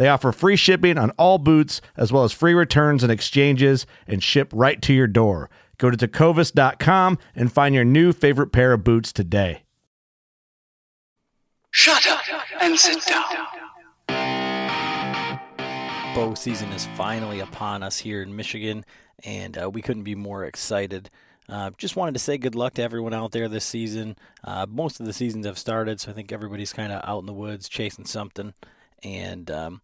They offer free shipping on all boots, as well as free returns and exchanges, and ship right to your door. Go to tecovas.com and find your new favorite pair of boots today. Shut up and sit down. Bow season is finally upon us here in Michigan, and uh, we couldn't be more excited. Uh, just wanted to say good luck to everyone out there this season. Uh, most of the seasons have started, so I think everybody's kind of out in the woods chasing something and um,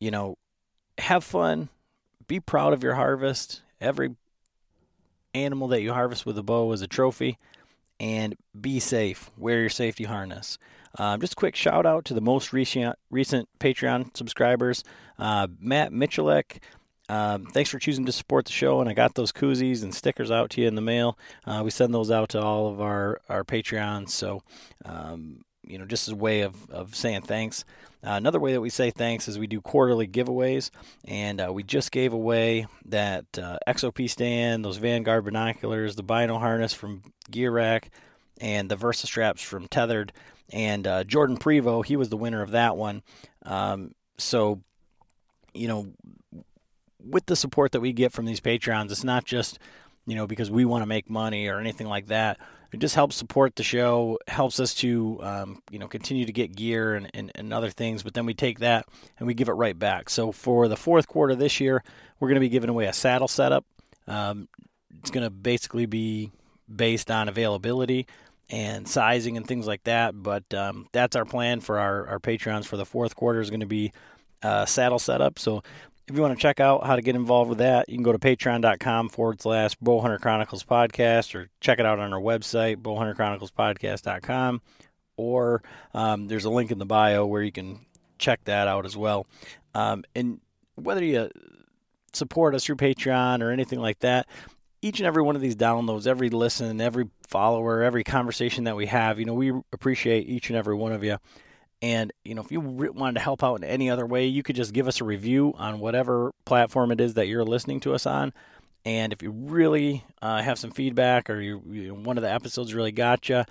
you know, have fun, be proud of your harvest. Every animal that you harvest with a bow is a trophy, and be safe. Wear your safety harness. Um, just a quick shout out to the most recent recent Patreon subscribers, uh, Matt Michalek. Um, thanks for choosing to support the show, and I got those koozies and stickers out to you in the mail. Uh, we send those out to all of our our Patreons, so um, you know, just as a way of, of saying thanks. Uh, another way that we say thanks is we do quarterly giveaways, and uh, we just gave away that uh, XOP stand, those Vanguard binoculars, the Bino harness from Gearak, and the Versa straps from Tethered. And uh, Jordan Prevo, he was the winner of that one. Um, so, you know, with the support that we get from these Patreons, it's not just, you know, because we want to make money or anything like that it just helps support the show, helps us to um, you know continue to get gear and, and, and, other things. But then we take that and we give it right back. So for the fourth quarter this year, we're going to be giving away a saddle setup. Um, it's going to basically be based on availability and sizing and things like that. But um, that's our plan for our, our Patreons for the fourth quarter is going to be a saddle setup. So if you want to check out how to get involved with that, you can go to patreon.com forward slash Bowhunter Chronicles podcast or check it out on our website, bowhunterchroniclespodcast.com. Or um, there's a link in the bio where you can check that out as well. Um, and whether you support us through Patreon or anything like that, each and every one of these downloads, every listen, every follower, every conversation that we have, you know, we appreciate each and every one of you. And you know, if you wanted to help out in any other way, you could just give us a review on whatever platform it is that you're listening to us on. And if you really uh, have some feedback or you, you one of the episodes really got you,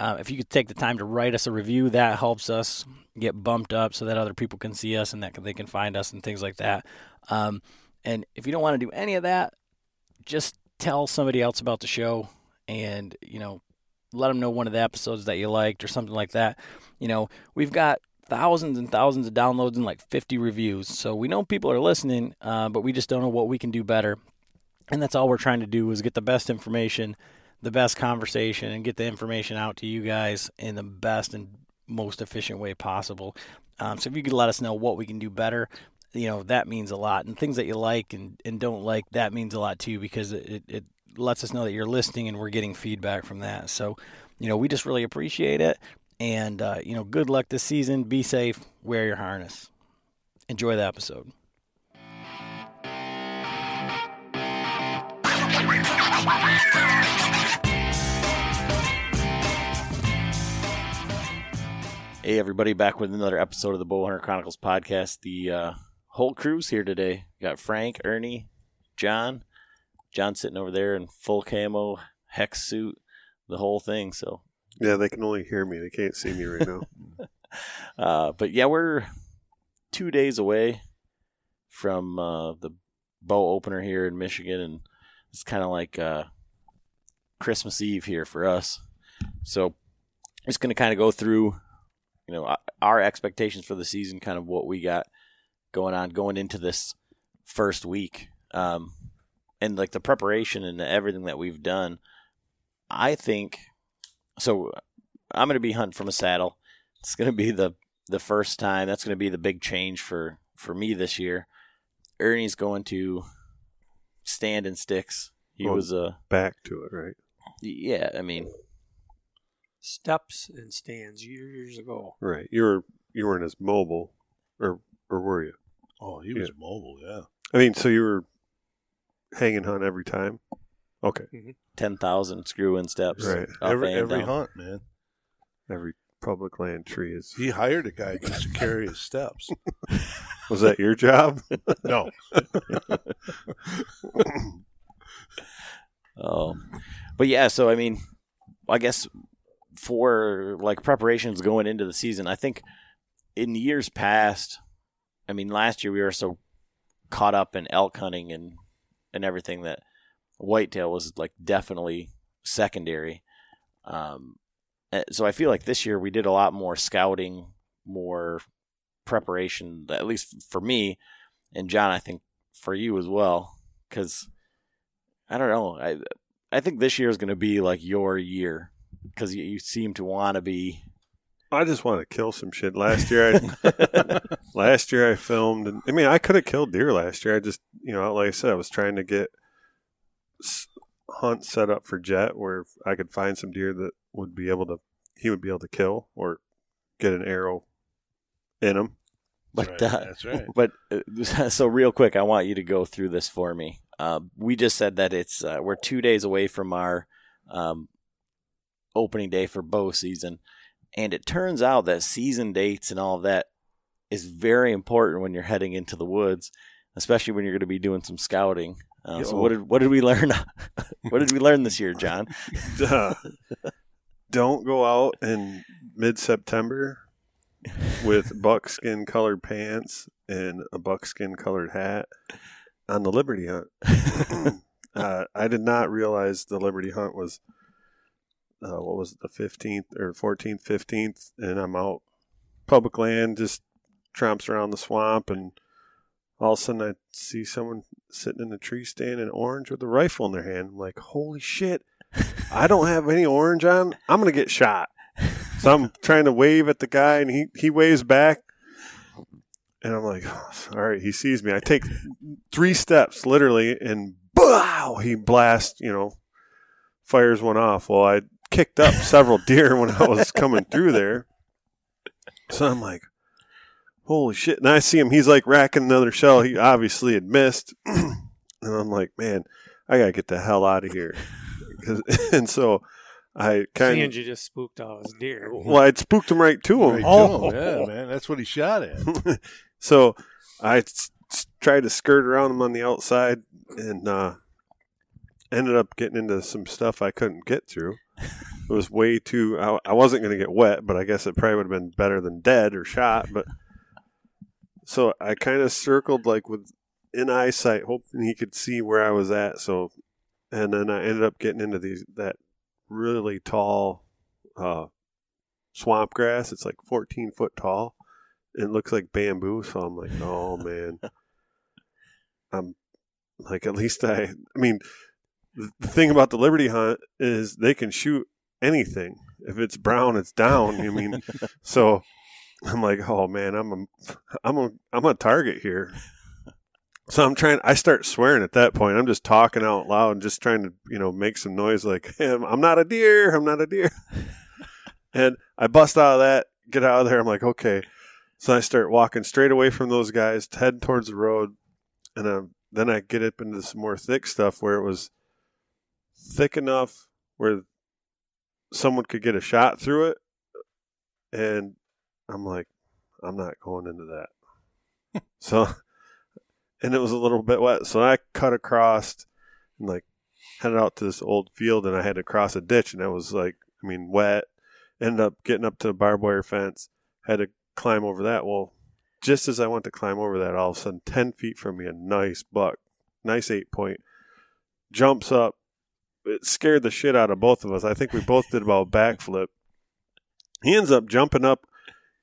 uh, if you could take the time to write us a review, that helps us get bumped up so that other people can see us and that they can find us and things like that. Um, and if you don't want to do any of that, just tell somebody else about the show and you know let them know one of the episodes that you liked or something like that. You know, we've got thousands and thousands of downloads and like 50 reviews. So we know people are listening, uh, but we just don't know what we can do better. And that's all we're trying to do is get the best information, the best conversation, and get the information out to you guys in the best and most efficient way possible. Um, so if you could let us know what we can do better, you know that means a lot. And things that you like and, and don't like, that means a lot too because it, it lets us know that you're listening and we're getting feedback from that. So, you know, we just really appreciate it. And, uh, you know, good luck this season. Be safe. Wear your harness. Enjoy the episode. Hey, everybody, back with another episode of the Bowhunter Chronicles podcast. The uh, whole crew's here today. We got Frank, Ernie, John, John sitting over there in full camo, hex suit, the whole thing. So, Yeah, they can only hear me. They can't see me right now. uh, but yeah, we're two days away from uh, the bow opener here in Michigan, and it's kind of like uh, Christmas Eve here for us. So, just going to kind of go through, you know, our expectations for the season, kind of what we got going on going into this first week, um, and like the preparation and everything that we've done. I think so. I'm going to be hunting from a saddle. It's going to be the the first time. That's going to be the big change for for me this year. Ernie's going to stand in sticks. He Oh. was a Back to it, right? yeah. I mean, Steps and stands years ago. Right. You were you weren't as mobile, or or were you? Oh, he was mobile, yeah. I mean, so you were hanging hunt every time. Okay. Mm-hmm. ten thousand screw in steps. Right. up every and every down. hunt, man. Every public land tree is. He hired a guy just to carry his steps. Was that your job? No, Oh, but yeah. So I mean, I guess for like preparations going into the season, I think in years past, I mean, last year we were so caught up in elk hunting and and everything that whitetail was like definitely secondary. Um, eh, so I feel like this year we did a lot more scouting, more preparation, at least for me and John. I think for you as well, because I don't know. I I think this year is going to be like your year because you, you seem to want to be. I just want to kill some shit. Last year, I last year I filmed, and I mean, I could have killed deer last year. I just, you know, like I said, I was trying to get s- hunt set up for Jet where I could find some deer that would be able to, he would be able to kill or get an arrow in him. But That's right. uh, That's right. but uh, so real quick, I want you to go through this for me. Uh, we just said that it's uh, we're two days away from our um, opening day for bow season, and it turns out that season dates and all of that is very important when you're heading into the woods, especially when you're going to be doing some scouting. Uh, so what did what did we learn? what did we learn this year, John? Duh. Don't go out in mid September with buckskin colored pants and a buckskin colored hat on the Liberty hunt. uh, I did not realize the Liberty hunt was uh, what was it, the fifteenth or fourteenth, fifteenth, and I'm out public land, just tramps around the swamp, and all of a sudden I see someone sitting in a tree stand in orange with a rifle in their hand. I'm like, holy shit! I don't have any orange on. I'm gonna get shot. So I'm trying to wave at the guy, and he he waves back, and I'm like, all right, he sees me. I take three steps, literally, and wow, he blasts, you know, fires one off. Well, I kicked up several deer when I was coming through there, so I'm like, holy shit! And I see him. He's like racking another shell. He obviously had missed, and I'm like, man, I gotta get the hell out of here. and so I kind Seeing of you just spooked all his deer. well, I spooked him right to him. Right Oh. to him, yeah, man. That's what he shot at. so I s- s- tried to skirt around him on the outside and uh, ended up getting into some stuff I couldn't get through. It was way too. I, I wasn't going to get wet, but I guess it probably would have been better than dead or shot. But so I kind of circled like with in eyesight, hoping he could see where I was at. So, and then I ended up getting into these that really tall uh, swamp grass. It's like 14 foot tall. It looks like bamboo, so I'm like, oh man. I'm like, at least I. I mean, the thing about the Liberty Hunt is they can shoot anything. If it's brown, it's down. I mean, so I'm like, oh man, I'm a, I'm a, I'm a target here. So I'm trying. I start swearing at that point. I'm just talking out loud and just trying to, you know, make some noise. Like, hey, I'm not a deer. I'm not a deer. and I bust out of that, get out of there. I'm like, okay. So I start walking straight away from those guys, head towards the road, and um, then I get up into some more thick stuff where it was thick enough where someone could get a shot through it, and I'm like, I'm not going into that. so, and it was a little bit wet, so I cut across, and like headed out to this old field, and I had to cross a ditch, and that was like, I mean, wet. Ended up getting up to a barbed wire fence, had to climb over that. Well, just as I went to climb over that, all of a sudden, ten feet from me, a nice buck, nice eight point, jumps up. It scared the shit out of both of us. I think we both did about a backflip. He ends up jumping up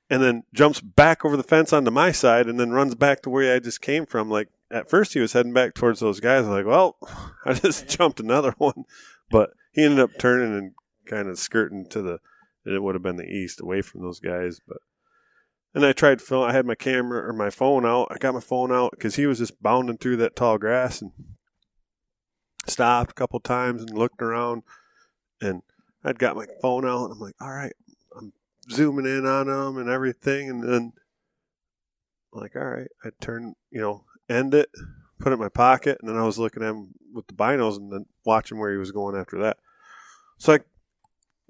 and then jumps back over the fence onto my side and then runs back to where I just came from. Like at first he was heading back towards those guys. I'm like, well, I just jumped another one, but he ended up turning and kind of skirting to the. It would have been the east, away from those guys. But and I tried film. I had my camera or my phone out. I got my phone out because he was just bounding through that tall grass and stopped a couple times and looked around. And I'd got my phone out and I'm like, all right, I'm zooming in on him and everything. And then I'm like, all right, I turn, you know, end it, put it in my pocket, and then I was looking at him with the binos and then watching where he was going after that. So like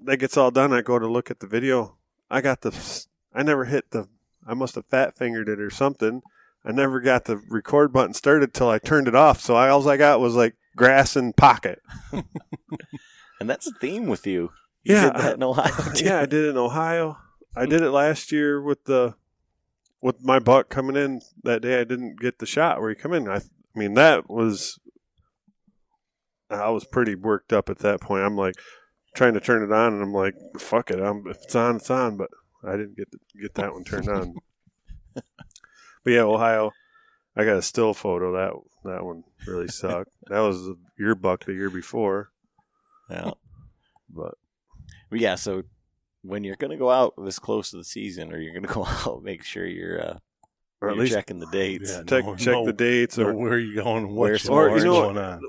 that gets all done. I go to look at the video. I got the, I never hit the, I must have fat fingered it or something. I never got the record button started till I turned it off. So I, all I got was like grass and pocket. And that's a theme with you. You Yeah, did that in Ohio. too. yeah, I did it in Ohio. I hmm. did it last year with the with my buck coming in that day. I didn't get the shot where he come in. I, I mean, that was I was pretty worked up at that point. I'm like trying to turn it on, and I'm like, "Fuck it, I'm if it's on, it's on." But I didn't get to get that one turned on. but yeah, Ohio. I got a still photo. That that one really sucked. that was your buck the year before, Yeah. but But yeah, so when you're going to go out this close to the season, or you're going to go out, make sure you're, uh, or at you're least checking the dates. Yeah, check no- check no- the dates So or where are you going? Where What's some Or, you know going on?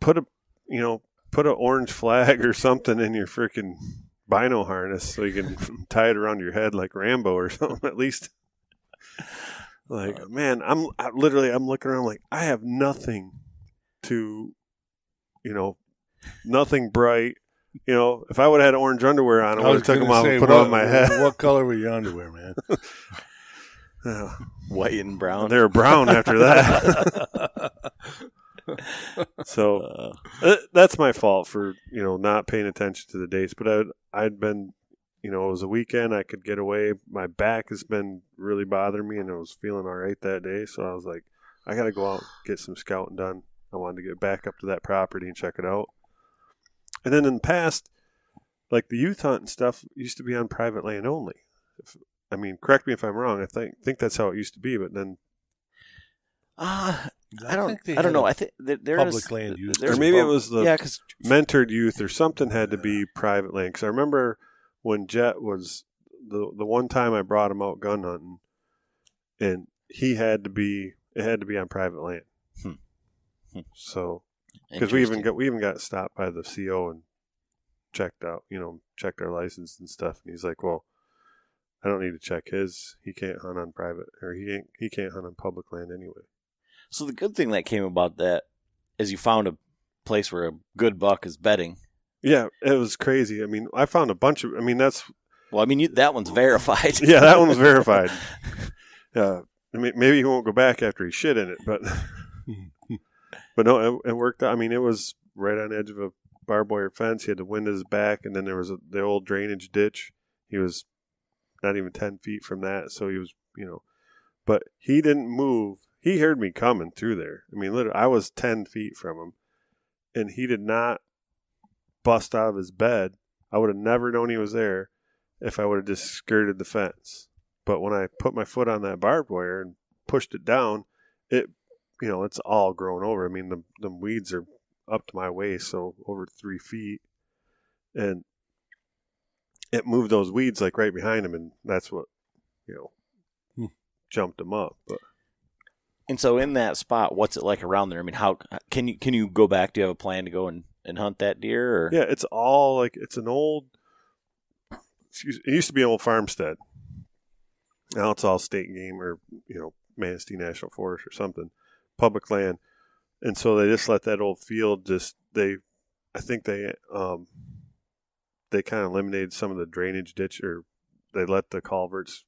put a you know put an orange flag or something in your freaking bino harness so you can tie it around your head like Rambo or something at least. Like man, I'm I, literally I'm looking around like I have nothing to, you know, nothing bright. You know, if I would have had orange underwear on, I would was have took them off say, and put what, on my head. What color were your underwear, man? Yeah. White and brown. They were brown after that. so Uh, Uh, that's my fault for you know not paying attention to the dates. But I'd I'd been you know it was a weekend I could get away. My back has been really bothering me, and I was feeling all right that day. So I was like, I got to go out and get some scouting done. I wanted to get back up to that property and check it out. And then in the past, like the youth hunt and stuff used to be on private land only. If, I mean, correct me if I'm wrong. I think think that's how it used to be, but then uh, I don't. think I don't know. a I think there, there public is- land use. there's or maybe it was the yeah, because mentored youth or something had to be private land. Because I remember when Jet was the the one time I brought him out gun hunting, and he had to be it had to be on private land. Hmm. Hmm. So because we even got we even got stopped by the CO and checked out, you know, checked our license and stuff. And he's like, "Well, I don't need to check his. He can't hunt on private, or he ain't he can't hunt on public land anyway." So the good thing that came about that is you found a place where a good buck is bedding. Yeah, it was crazy. I mean, I found a bunch of. I mean, that's Well, I mean, you, that one's verified. yeah, that one was verified. Yeah, I mean, maybe he won't go back after he shit in it, but but no, it, it worked out. I mean, it was right on the edge of a barbed wire fence. He had the wind at his back, and then there was a, the old drainage ditch. He was not even ten feet from that, so he was, you know, but he didn't move. He heard me coming through there. I mean, literally, I was ten feet from him, and he did not bust out of his bed. I would have never known he was there if I would have just skirted the fence. But when I put my foot on that barbed wire and pushed it down, it, you know, it's all grown over. I mean, the the weeds are up to my waist, so over three feet, and it moved those weeds like right behind him, and that's what, you know, Hmm. jumped him up. But And so in that spot, what's it like around there? I mean, how can you can you go back? Do you have a plan to go and, and hunt that deer? Or? yeah, it's all like it's an old. Excuse, it used to be an old farmstead. Now it's all state game or you know Manistee National Forest or something, public land, and so they just let that old field just they, I think they um, they kind of eliminated some of the drainage ditch or they let the culverts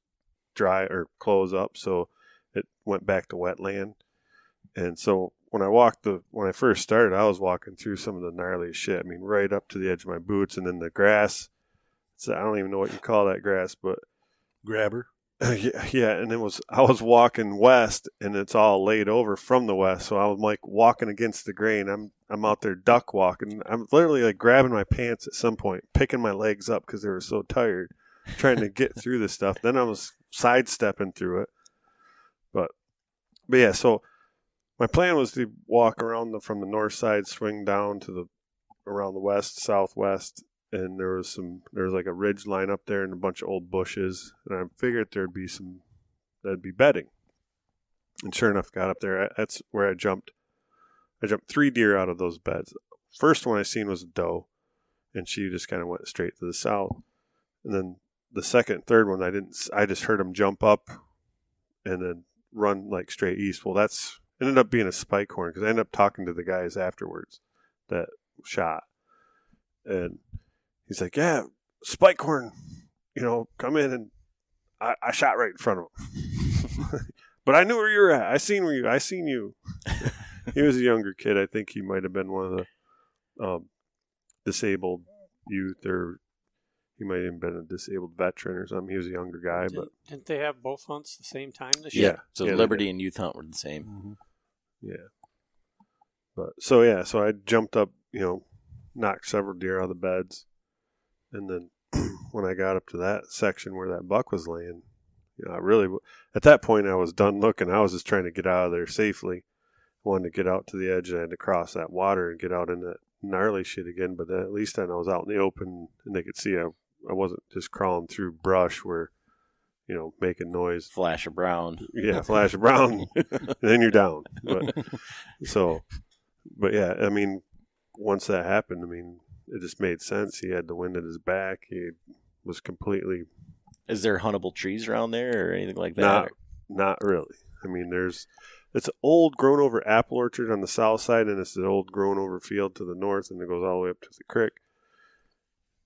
dry or close up, so it went back to wetland, and so when I walked the when I first started, I was walking through some of the gnarliest shit. I mean, right up to the edge of my boots, and then the grass. So I don't even know what you call that grass, but Grabber. yeah, yeah, and it was I was walking west, and it's all laid over from the west. So I was like walking against the grain. I'm I'm out there duck walking. I'm literally like grabbing my pants at some point, picking my legs up because they were so tired, trying to get through this stuff. Then I was sidestepping through it, but yeah. So my plan was to walk around the, from the north side, swing down to the around the west, southwest, and there was some there was like a ridge line up there and a bunch of old bushes and i figured there'd be some that'd be bedding. And sure enough got up there. That's where i jumped. I jumped three deer out of those beds. First one i seen was a doe and she just kind of went straight to the south. And then the second third one i didn't i just heard them jump up and then run like straight east well that's ended up being a spike horn because i ended up talking to the guys afterwards that shot and he's like, "Yeah, spike horn, you know, come in and I, I shot right in front of him, but I knew where you were at. I seen where you. I seen you." he was a younger kid. I think he might have been one of the um, disabled youth, or he might have been a disabled veteran or something. He was a younger guy, but Didn't, didn't they have both hunts the same time this Yeah. year? So Yeah, they Liberty and Youth Hunt were the same. Mm-hmm. yeah. But so yeah, so I jumped up, you know, knocked several deer out of the beds, and then when I got up to that section where that buck was laying, you know, I really at that point I was done looking. I was just trying to get out of there safely. Wanted to get out to the edge and I had to cross that water and get out in that gnarly shit again. But at least then I was out in the open and they could see I I wasn't just crawling through brush where, you know, making noise. Flash of brown. Yeah, flash of brown, then you're down. But so, but yeah, I mean, once that happened, I mean, it just made sense. He had the wind at his back. He was completely Is there huntable trees around there or anything like that? not, not really. I mean, there's it's an old grown over apple orchard on the south side, and it's an old grown over field to the north, and it goes all the way up to the creek.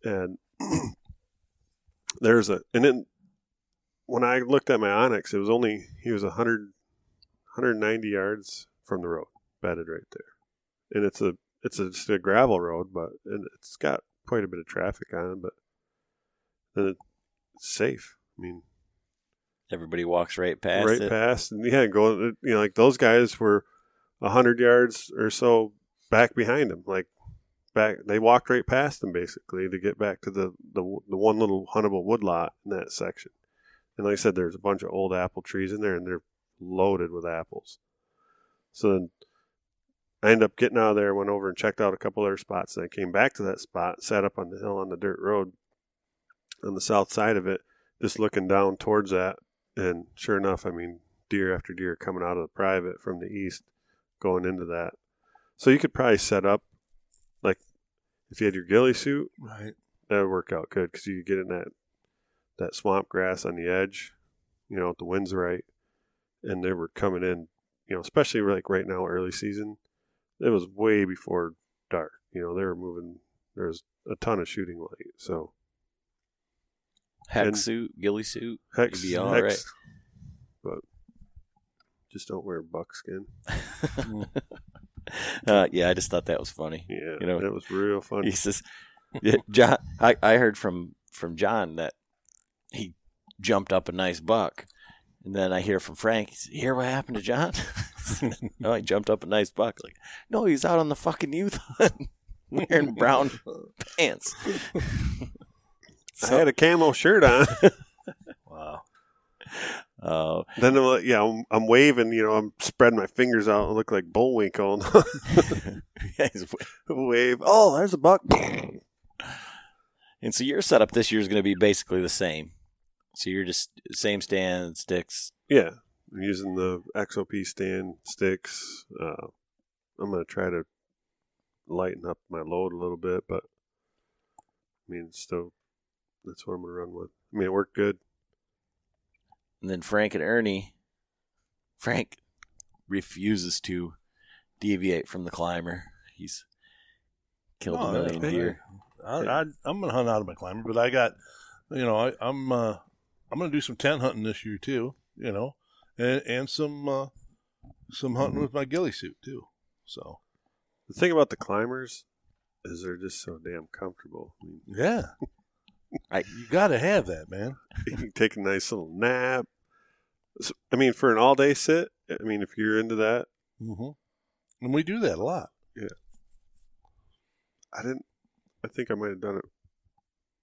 And there's a and then when I looked at my onX, it was only he was 100, 190 yards from the road, bedded right there, and it's a it's a, just a gravel road, but and it's got quite a bit of traffic on it, but then it's safe. I mean, Everybody walks right past right it. past, and yeah, going you know like those guys were a hundred yards or so back behind him, like back they walked right past him basically to get back to the the, the one little huntable woodlot in that section. And like I said, there's a bunch of old apple trees in there, and they're loaded with apples. So then I ended up getting out of there, went over and checked out a couple other spots, and I came back to that spot, sat up on the hill on the dirt road on the south side of it, just looking down towards that. And sure enough, I mean, deer after deer coming out of the private from the east, going into that. So you could probably set up, like, if you had your ghillie suit, Right. that would work out good because you could get in that that swamp grass on the edge, you know, if the wind's right, and they were coming in, you know, especially like right now, early season. It was way before dark. You know, they were moving. There's a ton of shooting light. So Hex And- suit, ghillie suit. hex, be all hex, right. but just don't wear buckskin. Hmm. uh, yeah, I just thought that was funny. Yeah, You know, it was real funny. He says, "John, I, I heard from from John that he jumped up a nice buck, and then I hear from Frank. He says, hear what happened to John? no, he jumped up a nice buck. Like, no, he's out on the fucking youth hunt wearing brown pants. I had a camo shirt on. Wow. Uh, then I'm like, yeah, I'm, I'm waving. You know, I'm spreading my fingers out. I look like Bullwinkle. yeah, he's- Wave. Oh, there's a buck. and so your setup this year is going to be basically the same. So you're just same stand sticks. Yeah, I'm using the XOP stand sticks. Uh, I'm gonna try to lighten up my load a little bit, but I mean, still, that's what I'm gonna run with. I mean, it worked good. And then Frank and Ernie, Frank refuses to deviate from the climber. He's killed No, a million I- deer. I, I, I'm gonna hunt out of my climber, but I got, you know, I, I'm uh, I'm gonna do some tent hunting this year too. You know, and and some uh, some hunting with my ghillie suit too. So The thing about the climbers is they're just so damn comfortable. I mean, yeah, I- you got to have that, man. you can take a nice little nap. I mean, for an all day sit, I mean, if you're into that, hmm And we do that a lot. Yeah. I didn't. I think I might have done it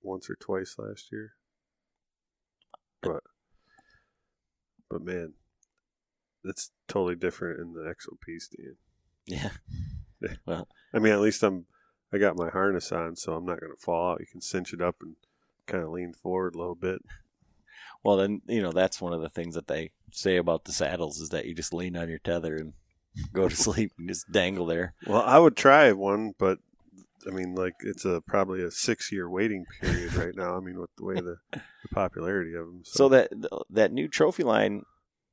once or twice last year, but but man, that's totally different in the XOP stand. Yeah. Well, I mean, at least I'm. I got my harness on, so I'm not going to fall out. You can cinch it up and kind of lean forward a little bit. Well, then you know that's one of the things that they say about the saddles is that you just lean on your tether and go to sleep and just dangle there. Well, I would try one, but I mean, like it's a probably a six year waiting period right now. I mean, with the way the, the popularity of them. So that that new trophy line,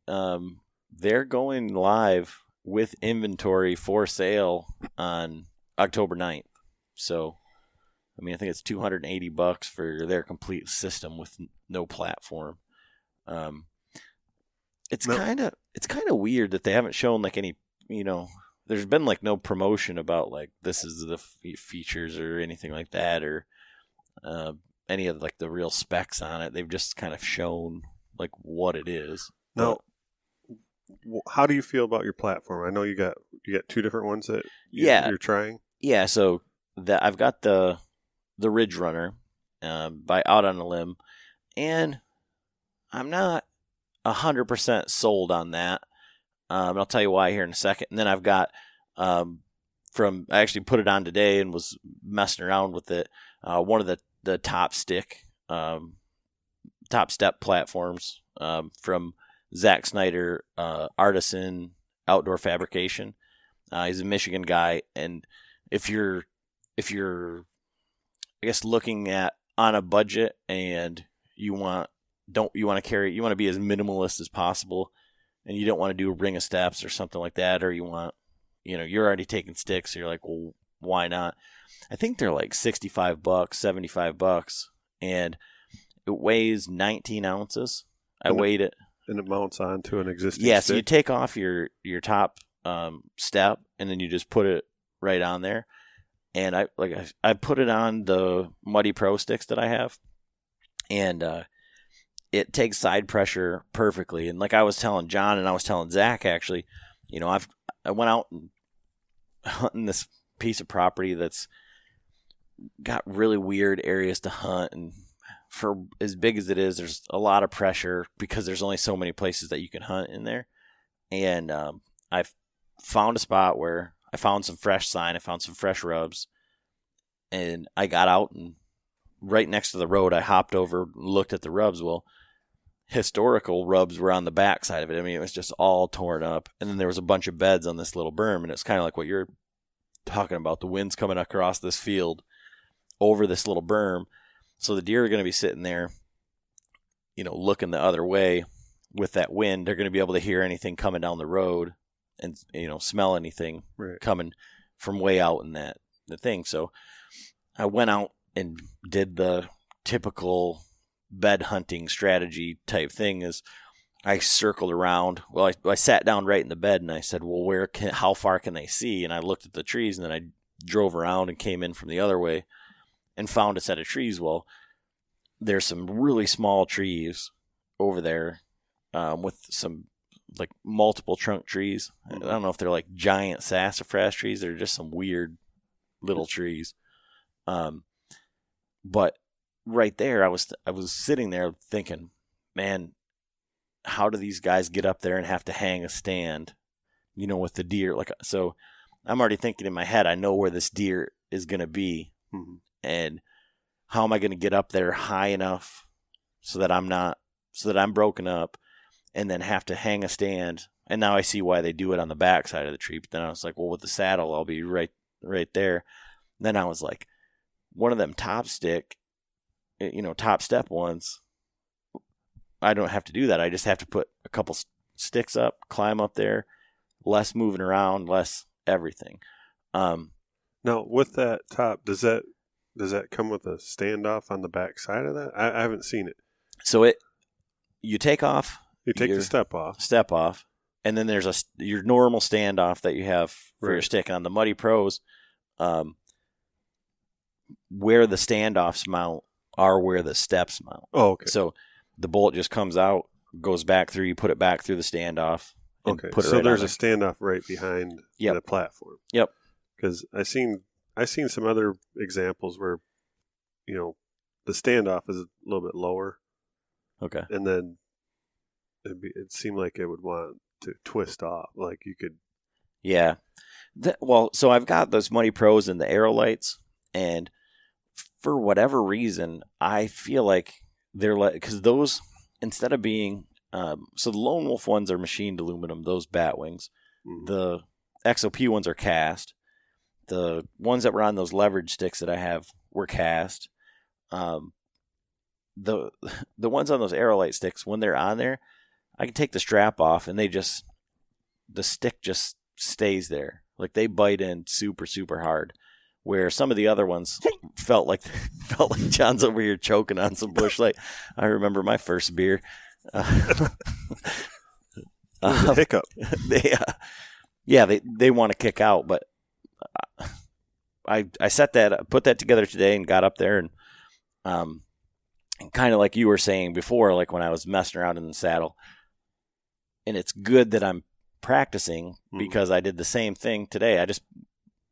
um, they're going live with inventory for sale on October 9th. So, I mean, I think it's 280 bucks for their complete system with no platform. Um, it's No. kind of it's kind of weird that they haven't shown like any, you know, there's been like no promotion about like this is the f- features or anything like that or uh, any of like the real specs on it. They've just kind of shown like what it is. now, w- how do you feel about your platform? I know you got you got two different ones that you- Yeah. you're trying. Yeah, so that I've got the the Ridge Runner um, by Out on a Limb, and I'm not hundred percent sold on that. Um, I'll tell you why here in a second. And then I've got um, from I actually put it on today and was messing around with it. Uh, one of the the top stick, um, top step platforms um, from Zack Snyder, uh, Artisan Outdoor Fabrication. Uh, he's a Michigan guy, and if you're if you're guess looking at on a budget and you want don't you want to carry you want to be as minimalist as possible and you don't want to do a ring of steps or something like that or you want you know you're already taking sticks so you're like well why not I think they're like 65 bucks 75 bucks and it weighs 19 ounces I Mhm. weighed it And it mounts onto an existing. yeah, so you take off your your top um, step and then you just put it right on there. And I like I, I put it on the Muddy Pro sticks that I have, and uh, it takes side pressure perfectly. And like I was telling John and I was telling Zach actually, you know I've I went out hunting this piece of property that's got really weird areas to hunt and for as big as it is, there's a lot of pressure because there's only so many places that you can hunt in there. And um, I found a spot where I found some fresh sign, I found some fresh rubs, and I got out and right next to the road, I hopped over, looked at the rubs. Well, historical rubs were on the back side of it. I mean, it was just all torn up, and then there was a bunch of beds on this little berm, and it's kind of like what you're talking about. The wind's coming across this field over this little berm so the deer are going to be sitting there, you know, looking the other way with that wind. They're going to be able to hear anything coming down the road and, you know, smell anything Right. coming from way out in that the thing. So I went out and did the typical bed hunting strategy type thing is I circled around. Well, I, I sat down right in the bed and I said, well, where can, how far can they see? And I looked at the trees and then I drove around and came in from the other way and found a set of trees. Well, there's some really small trees over there um, with some like multiple trunk trees. I don't know if they're like giant sassafras trees. They're just some weird little trees. Um, but right there, I was I was sitting there thinking, man, how do these guys get up there and have to hang a stand? You know, with the deer. Like so, I'm already thinking in my head. I know where this deer is going to be Mhm. and how am I going to get up there high enough so that I'm not so that I'm broken up and then have to hang a stand and now I see why they do it on the back side of the tree but then I was like well with the saddle I'll be right right there then I was like one of them top stick you know top step ones I don't have to do that I just have to put a couple sticks up climb up there less moving around less everything um Now, with that top, does that does that come with a standoff on the back side of that? I, I haven't seen it. so it you take off You take You're- the step off. step off, and then there's a your normal standoff that you have for your stick. And on the Muddy Pros, um, where the standoffs mount are where the steps mount. Oh, okay. So the bolt just comes out, goes back through. You put it back through the standoff. and Okay. Put it so right there's a standoff right behind Yep. the platform. Yep. Because I seen I seen some other examples where, you know, the standoff is a little bit lower. Okay. and then it'd be, it seemed like it would want to twist off. Like you could. Yeah. Th- well, so I've got those Muddy Pros and the Aero lights, and for whatever reason, I feel like they're like because those instead of being um, so the Lone Wolf ones are machined aluminum, those bat wings. mhm. The XOP ones are cast. The ones that were on those leverage sticks that I have were cast. Um, the the ones on those Aerolite sticks when they're on there, I can take the strap off and they just the stick just stays there. Like they bite in super super hard. Where some of the other ones felt like felt like John's over here choking on some Busch Light. I remember my first beer. Uh, um, hiccup. they uh, yeah they they want to kick out but uh, i i set that put that together today and got up there and um and kind of like you were saying before like when i was messing around in the saddle and it's good that i'm practicing Mhm. because i did the same thing today i just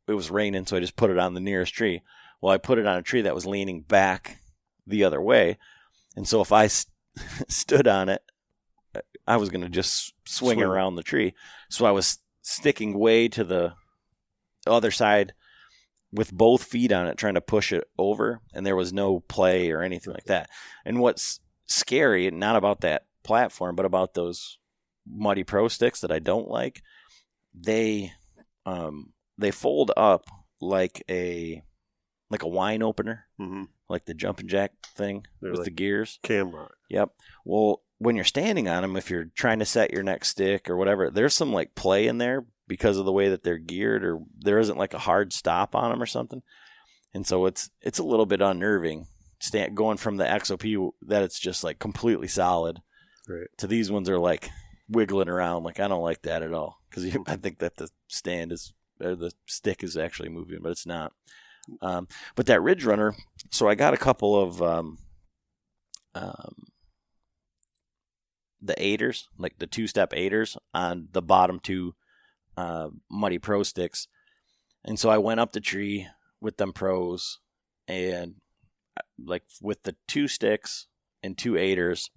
it was raining so i just put it on the nearest tree well i put it on a tree that was leaning back the other way and so if i st- stood on it I was going to just swing, Swing. around the tree. So I was sticking way to the other side with both feet on it, trying to push it over, and there was no play or anything like that. And what's scary, not about that platform, but about those Muddy Pro sticks that I don't like, they um, they fold up like a like a wine opener, hmm like the jumping jack thing They're with like- the gears. Cam lock. Yep. Well, when you're standing on them, if you're trying to set your next stick or whatever, there's some like play in there because of the way that they're geared, or there isn't like a hard stop on them or something. And so it's it's a little bit unnerving. Stand, going from the XOP that it's just like completely solid Right. to these ones are like wiggling around. Like I don't like that at all because I think that the stand is or the stick is actually moving, but it's not. Um, but that Ridge Runner, so I got a couple of um, um, the aiders, like the two step aiders on the bottom two uh, Muddy Pro sticks. And so I went up the tree with them pros and uh, like with the two sticks and two aiders,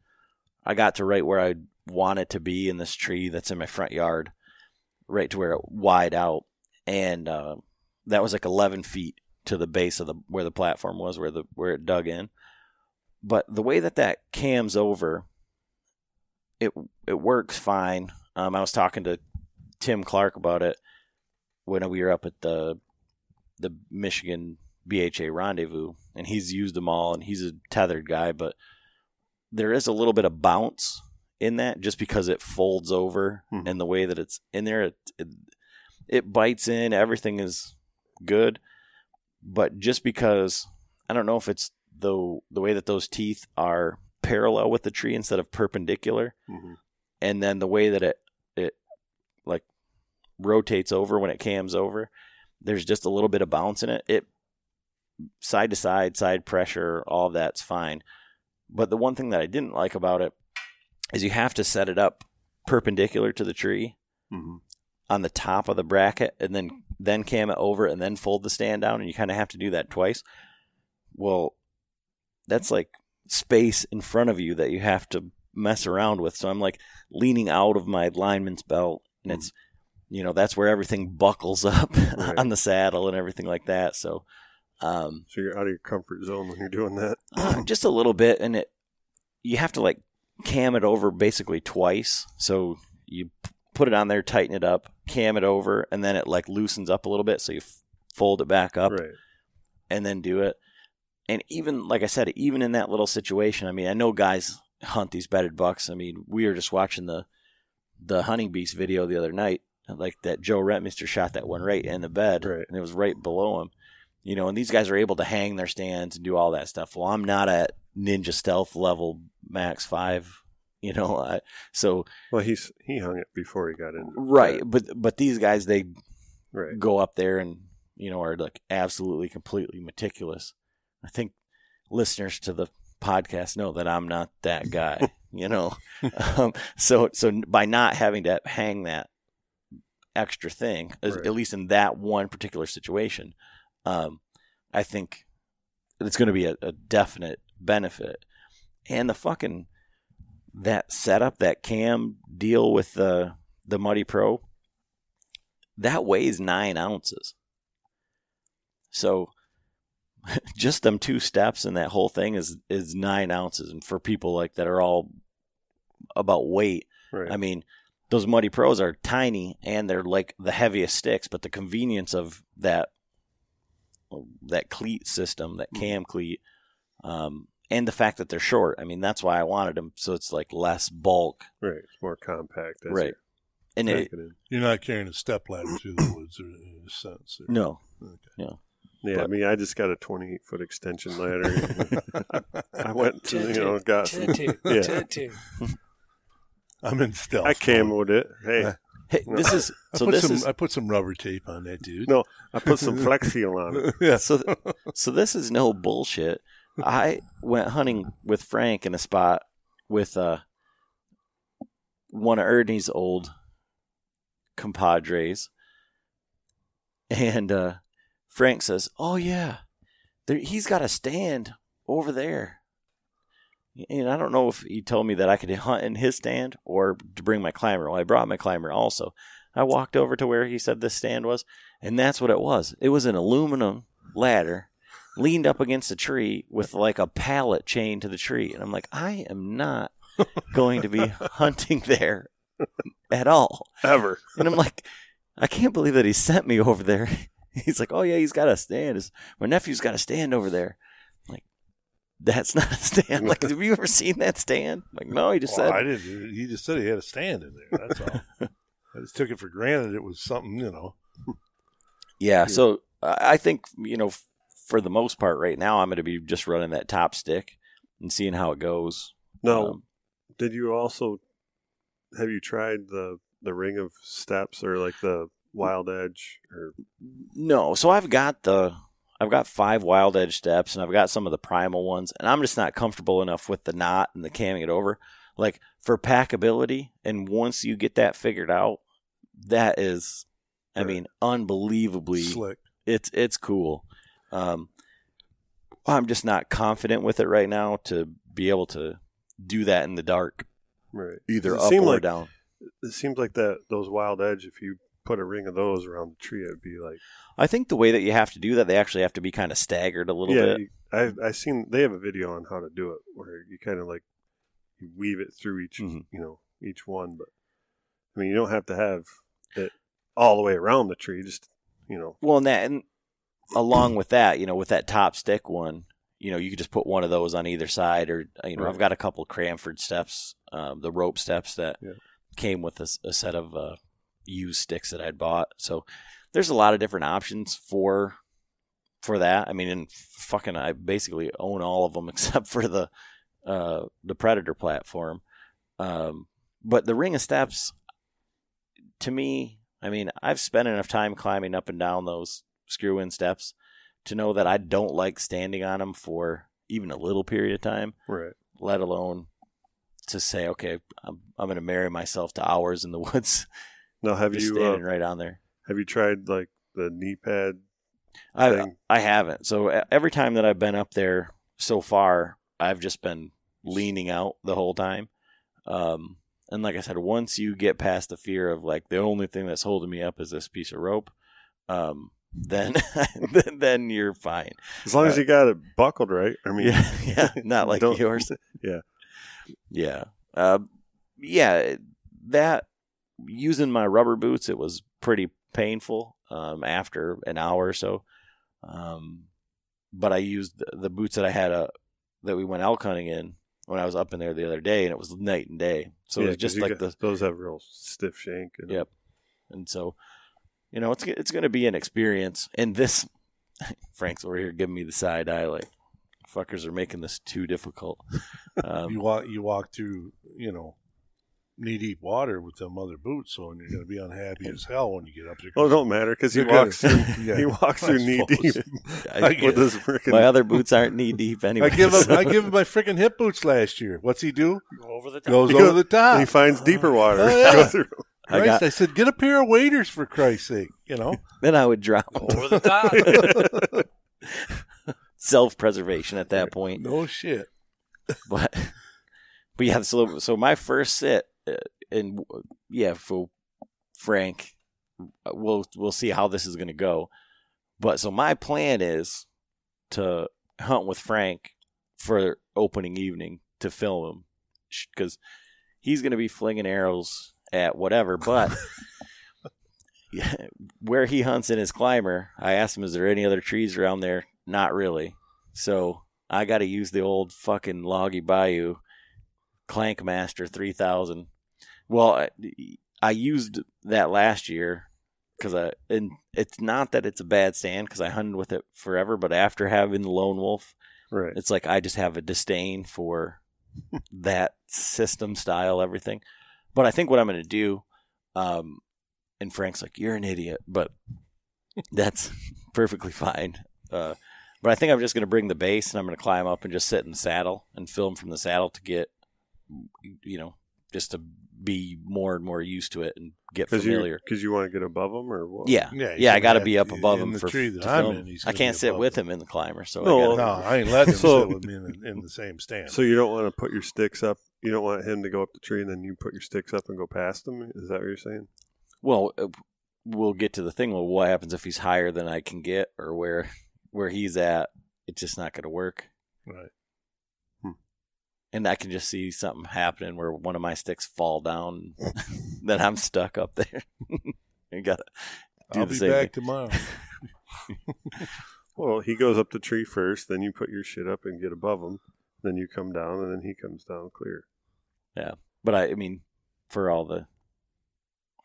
I got to right where I want it to be in this tree that's in my front yard, right to where it wide out. And uh, that was like 11 feet to the base of the where the platform was, where the where it dug in. But the way that that cams over, it it works fine. Um, I was talking to Tim Clark about it when we were up at the the Michigan BHA rendezvous, and he's used them all, and he's a tethered guy, but there is a little bit of bounce in that just because it folds over Mhm. and the way that it's in there, it, it it bites in. Everything is good, but just because I don't know if it's the the way that those teeth are parallel with the tree instead of perpendicular, hmm and then the way that it it like rotates over when it cams over there's just a little bit of bounce in it it side to side side pressure all that's fine but the one thing that i didn't like about it is you have to set it up perpendicular to the tree hmm on the top of the bracket and then then cam it over and then fold the stand down and you kind of have to do that twice. Well that's like space in front of you that you have to mess around with. So i'm like leaning out of my lineman's belt and it's you know that's where everything buckles up Right. on the saddle and everything like that. So um So you're out of your comfort zone when you're doing that. just a little bit and it you have to like cam it over basically twice so you put it on there tighten it up cam it over and then it like loosens up a little bit so you f- fold it back up right. and then do it and even like i said even in that little situation i mean i know guys hunt these bedded bucks i mean we were just watching the the hunting beast video the other night like that joe Rentmeister shot that one right in the bed Right. and it was right below him you know and these guys are able to hang their stands and do all that stuff well i'm not at ninja stealth level max five You know, I, so Well, he's he hung it before he got in. right, but but these guys they Right. go up there and you know are like absolutely completely meticulous. I think listeners to the podcast know that I'm not that guy. you know, um, so so by not having to hang that extra thing, Right. at least in that one particular situation, um, I think it's going to be a, a definite benefit. And the fucking that setup, that cam deal with the the Muddy Pro, that weighs nine ounces. So just them two steps and that whole thing is is nine ounces. And for people like that are all about weight, Right. I mean, those Muddy Pros are tiny and they're like the heaviest sticks, but the convenience of that that cleat system, that Mm-hmm. cam cleat, um, and the fact that they're short. I mean, that's why I wanted them, so it's like less bulk, right. It's more compact. as right? And you it, pack it in. You're not carrying a step ladder through the woods, or in a sense. or- no, Yeah, But- I mean, I just got a 28 foot extension ladder. I went to, you know, got some, Tattoo. yeah. Tattoo. I'm in stealth. I mode. camoed it. Hey, hey, this is I so. put This some. is I put some rubber tape on that dude. No. I put some Flex Seal on it. yeah. so so this is no bullshit. I went hunting with Frank in a spot with uh one of Ernie's old compadres, and uh, Frank says, "Oh yeah, there, he's got a stand over there." And I don't know if he told me that I could hunt in his stand or to bring my climber. Well, I brought my climber also. I walked over to where he said this stand was, and that's what it was. It was an aluminum ladder leaned up against a tree with like a pallet chained to the tree. And I'm like, I am not going to be hunting there at all. Ever. And I'm like, I can't believe that he sent me over there. He's like, oh yeah, he's got a stand. His, my nephew's got a stand over there. I'm like, that's not a stand. Like, have you ever seen that stand? I'm like, no, he just Well, said. I didn't. He just said he had a stand in there. That's all. I just took it for granted it was something, you know. Yeah, so I I think you know, for the most part, right now, I'm going to be just running that top stick and seeing how it goes. No. Um, Did you also have you tried the the ring of steps or like the wild edge or no, so I've got the I've got five wild edge steps, and I've got some of the primal ones, and I'm just not comfortable enough with the knot and the camming it over. Like for packability, and once you get that figured out, that is, I mean, unbelievably Slick. it's it's cool. Um, I'm just not confident with it right now to be able to do that in the dark, right? either up or like- down. It seems like that those wild edge. If you put a ring of those around the tree, it'd be like I think the way that you have to do that, they actually have to be kind of staggered a little yeah. bit. You, I I seen they have a video on how to do it where you kind of like you weave it through each Mhm. you know each one, but I mean you don't have to have it all the way around the tree. Just you know Well, and that, and along with that, you know, with that top stick one, you know, you could just put one of those on either side, or you know, Right. I've got a couple Cranford steps, um, the rope steps that Yeah. came with a set of uh, used sticks that I'd bought. So there's a lot of different options for for that. I mean, and fucking, I basically own all of them except for the uh, the Predator platform. Um, but the Ring of Steps, to me, I mean, I've spent enough time climbing up and down those screw in steps to know that I don't like standing on them for even a little period of time, right. let alone to say, okay, I'm, I'm going to marry myself to hours in the woods Now have just you standing uh, right on there. have you tried like the knee pad I, thing? I haven't. So every time that I've been up there so far, I've just been leaning out the whole time. Um, and like I said, once you get past the fear of like the only thing that's holding me up is this piece of rope, um, then then, you're fine. As long as Uh, you got it buckled right. I mean, Yeah, yeah, not like yours. Yeah. Yeah. Uh, yeah, that using my rubber boots, it was pretty painful um, after an hour or so. Um, but I used the, the boots that I had uh, that we went elk hunting in when I was up in there the other day, and it was night and day. So Yeah, it was just like got- the those have real stiff shank. And Yep. and so you know it's it's going to be an experience. And this Frank's over here giving me the side eye, like fuckers are making this too difficult. Um, you walk you walk through you know knee deep water with them other boots, so and you're going to be unhappy as hell when you get up there. Well, it don't matter because he You're gonna- walks through. Yeah, he walks through knee deep. I, I with it. his freaking. my other boots aren't knee deep anyway. I give him I give him my freaking hip boots last year. What's he do? Go over the top. Goes He over the top. he finds deeper water. Oh, yeah. Go through. I got- I said, get a pair of waders for Christ's sake. You know, then I would drown. over the top. Self preservation at that point. no shit. but but yeah, so so my first sit, uh, and yeah, for Frank, uh, we'll we'll see how this is going to go. But so my plan is to hunt with Frank for opening evening to film him because he's going to be flinging arrows at whatever. But where he hunts in his climber, I asked him, "Is there any other trees around there?" Not really. So I got to use the old fucking Loggy Bayou Clankmaster 3000. Well, I, I used that last year because I and it's not that it's a bad stand because I hunted with it forever, but after having the Lone Wolf, Right. it's like I just have a disdain for that system style everything. But I think what I'm going to do, um, and Frank's like, "You're an idiot," but that's perfectly fine. Uh, but I think I'm just going to bring the base and I'm going to climb up and just sit in the saddle and film from the saddle to get, you know, just to be more and more used to it and get familiar. because you want to get above him or what? Yeah, Yeah, yeah, I got to be up above him the for tree to that I'm film. in, he's I gonna can't be sit above with him. him in the climber, so No, I gotta, No, I ain't letting him So- sit with me in, in the same stand. So you don't want to put your sticks up. You don't want him to go up the tree and then you put your sticks up and go past him. Is that what you're saying? Well, uh, we'll get to the thing. Well, what happens if he's higher than I can get, or where where he's at? It's just not going to work. right. And I can just see something happening where one of my sticks fall down, then I'm stuck up there. you got to do I'll the be same back thing. tomorrow. Well, he goes up the tree first, then you put your shit up and get above him. Then you come down, and then he comes down clear. Yeah, but I, I mean, for all the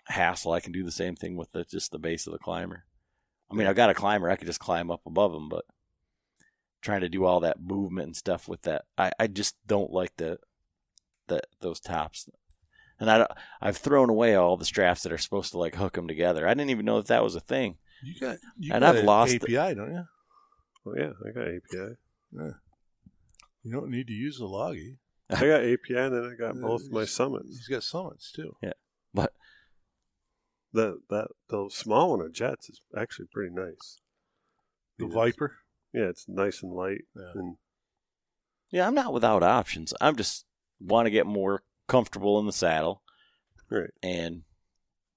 hassle, I can do the same thing with the, just the base of the climber. I mean, I've got a climber; I could just climb up above him, but trying to do all that movement and stuff with that, I, I just don't like the the those tops. And I don't, I've thrown away all the straps that are supposed to like hook them together. I didn't even know that that was a thing. You got, you And got I've an lost- API, don't you? Well, yeah, I got API. You don't need to use the loggy. I got API, and then I got Uh, both my he's- summits. He's got summits too. Yeah, but That that the small one of Jets is actually pretty nice. The Yeah. Viper. Yeah, it's nice and light, Yeah. and yeah, I'm not without options. I'm just want to get more comfortable in the saddle. right. and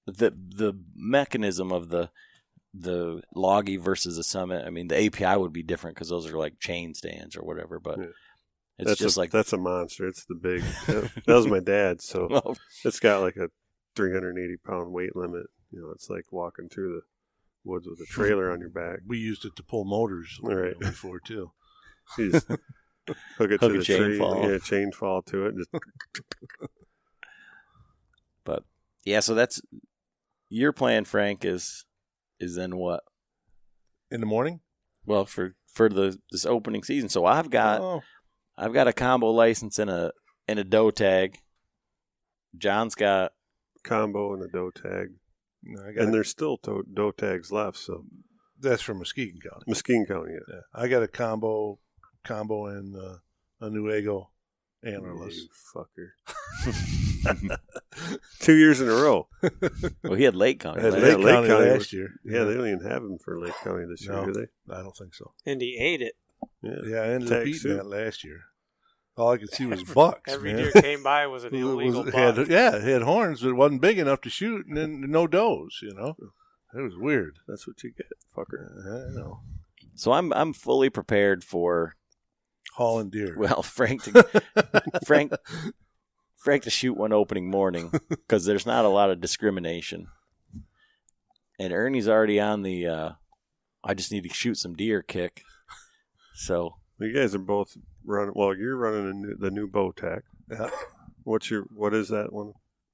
the the mechanism of the the loggy versus the summit i mean the api would be different because those are like chain stands or whatever but Yeah. it's that's just a, like that's a monster. It's the big. that was my dad's, so well, it's got like a 380 pound weight limit. You know, it's like walking through the woods with a trailer on your back. We used it to pull motors All right. before too. You just hook it Hook to a the chain tree, fall. yeah, chain fall to it. Just but yeah so that's your plan frank is is then what In the morning. well for for the this opening season so i've got oh, i've got a combo license and a and a doe tag john's got combo and a doe tag, no, I and there's still to- doe tags left. So that's from Muskegon County. Mesquite County, yeah. Yeah, I got a combo, combo and uh, a Newaygo antlerless. You fucker. Two years in a row. well he had lake county At last- Lake Lake County County last was- year. Yeah, they don't even have them for Lake County this year, No. do they? I don't think so. And he ate it. Yeah. Yeah, I ended up eating soup. that last year. All I could see was bucks. Every man. deer came by was an It was- illegal buck. had, yeah, it had horns, but it wasn't big enough to shoot, and then no does. You know, it was weird. That's what you get, fucker. I know. so i'm i'm fully prepared for Hauling deer. Well, Frank, to, Frank, Frank to shoot one opening morning because there's not a lot of discrimination, and Ernie's already on the. Uh, I just need to shoot some deer kick. So You guys are both running. Well, you're running a new, the new Bowtech. Yeah. What's your? What is that one?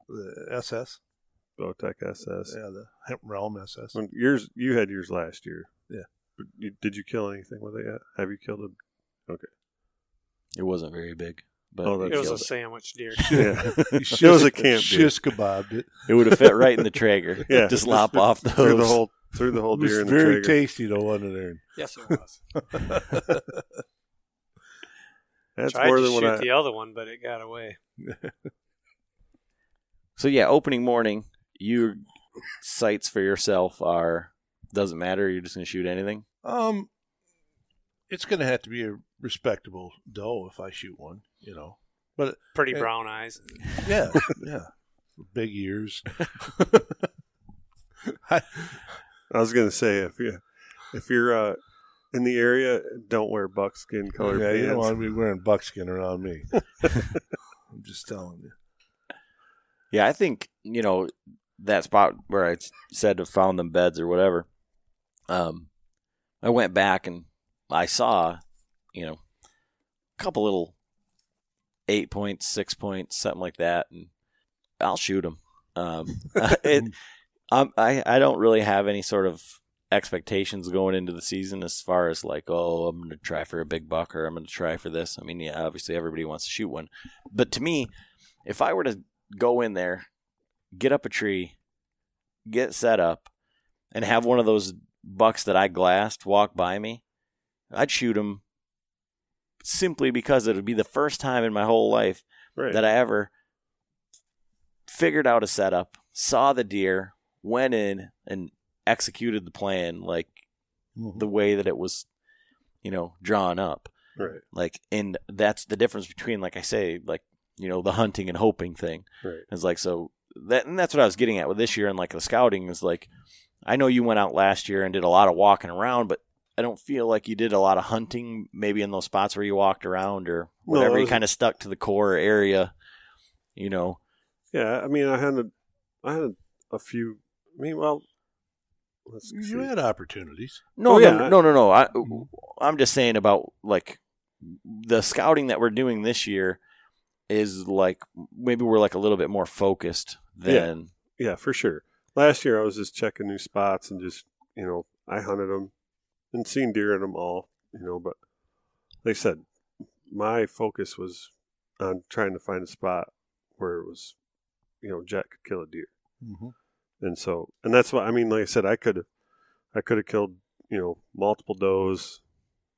the SS. Bowtech SS. Yeah, the Hemp Realm SS. When yours, you had yours last year. Yeah. But you, did you kill anything with it yet? Have you killed a? Okay. It wasn't very big, but Oh, it, was a it. sandwich deer. Yeah. It It was a camp deer. Shish kebabbed it. It would have fit right in the Traeger. Yeah, just lop off the through the whole through the whole It was deer in the very Traeger. tasty though, wasn't it, yes, it was. Aaron? That's Tried more to than shoot what I. the other one, but it got away. So yeah, opening morning, your sights for yourself are doesn't matter. You're just gonna shoot anything. um, it's going to have to be a respectable doe if I shoot one, you know. But Pretty Yeah. brown eyes. yeah, yeah, big ears. I, I was gonna say if you if you're uh, in the area, don't wear buckskin colored yeah, you don't want to be wearing buckskin around me. I'm just telling you. Yeah, I think you know that spot where I said to found them beds or whatever. Um, I went back and I saw, you know, a couple little eight points, six points, something like that, and I'll shoot them. Um, it, I'm, I I don't really have any sort of expectations going into the season as far as like, oh, I'm going to try for a big buck or I'm going to try for this. I mean, yeah, obviously everybody wants to shoot one, but to me, if I were to go in there, get up a tree, get set up, and have one of those bucks that I glassed walk by me, I'd shoot him simply because it would be the first time in my whole life right. that I ever figured out a setup, saw the deer, went in and executed the plan like mm-hmm. the way that it was, you know, drawn up. right. Like, and that's the difference between, like I say, like, you know, the hunting and hoping thing. Right. It's like, so that, and that's what I was getting at with this year and like the scouting is like, I know you went out last year and did a lot of walking around, but I don't feel like you did a lot of hunting maybe in those spots where you walked around or No, whatever. it you kind of stuck to the core area, you know. Yeah, I mean, I had a, I had a few. I mean, well. You had opportunities. No, Oh, no, yeah. no, no, no. I, I'm just saying about like the scouting that we're doing this year is like maybe we're like a little bit more focused than Yeah, for sure. Last year I was just checking new spots and just you know I hunted them and seen deer in them all, you know. But like I said, my focus was on trying to find a spot where it was, you know, Jack could kill a deer, Mm-hmm. And so and that's what I mean. Like I said, I could I could have killed you know multiple does,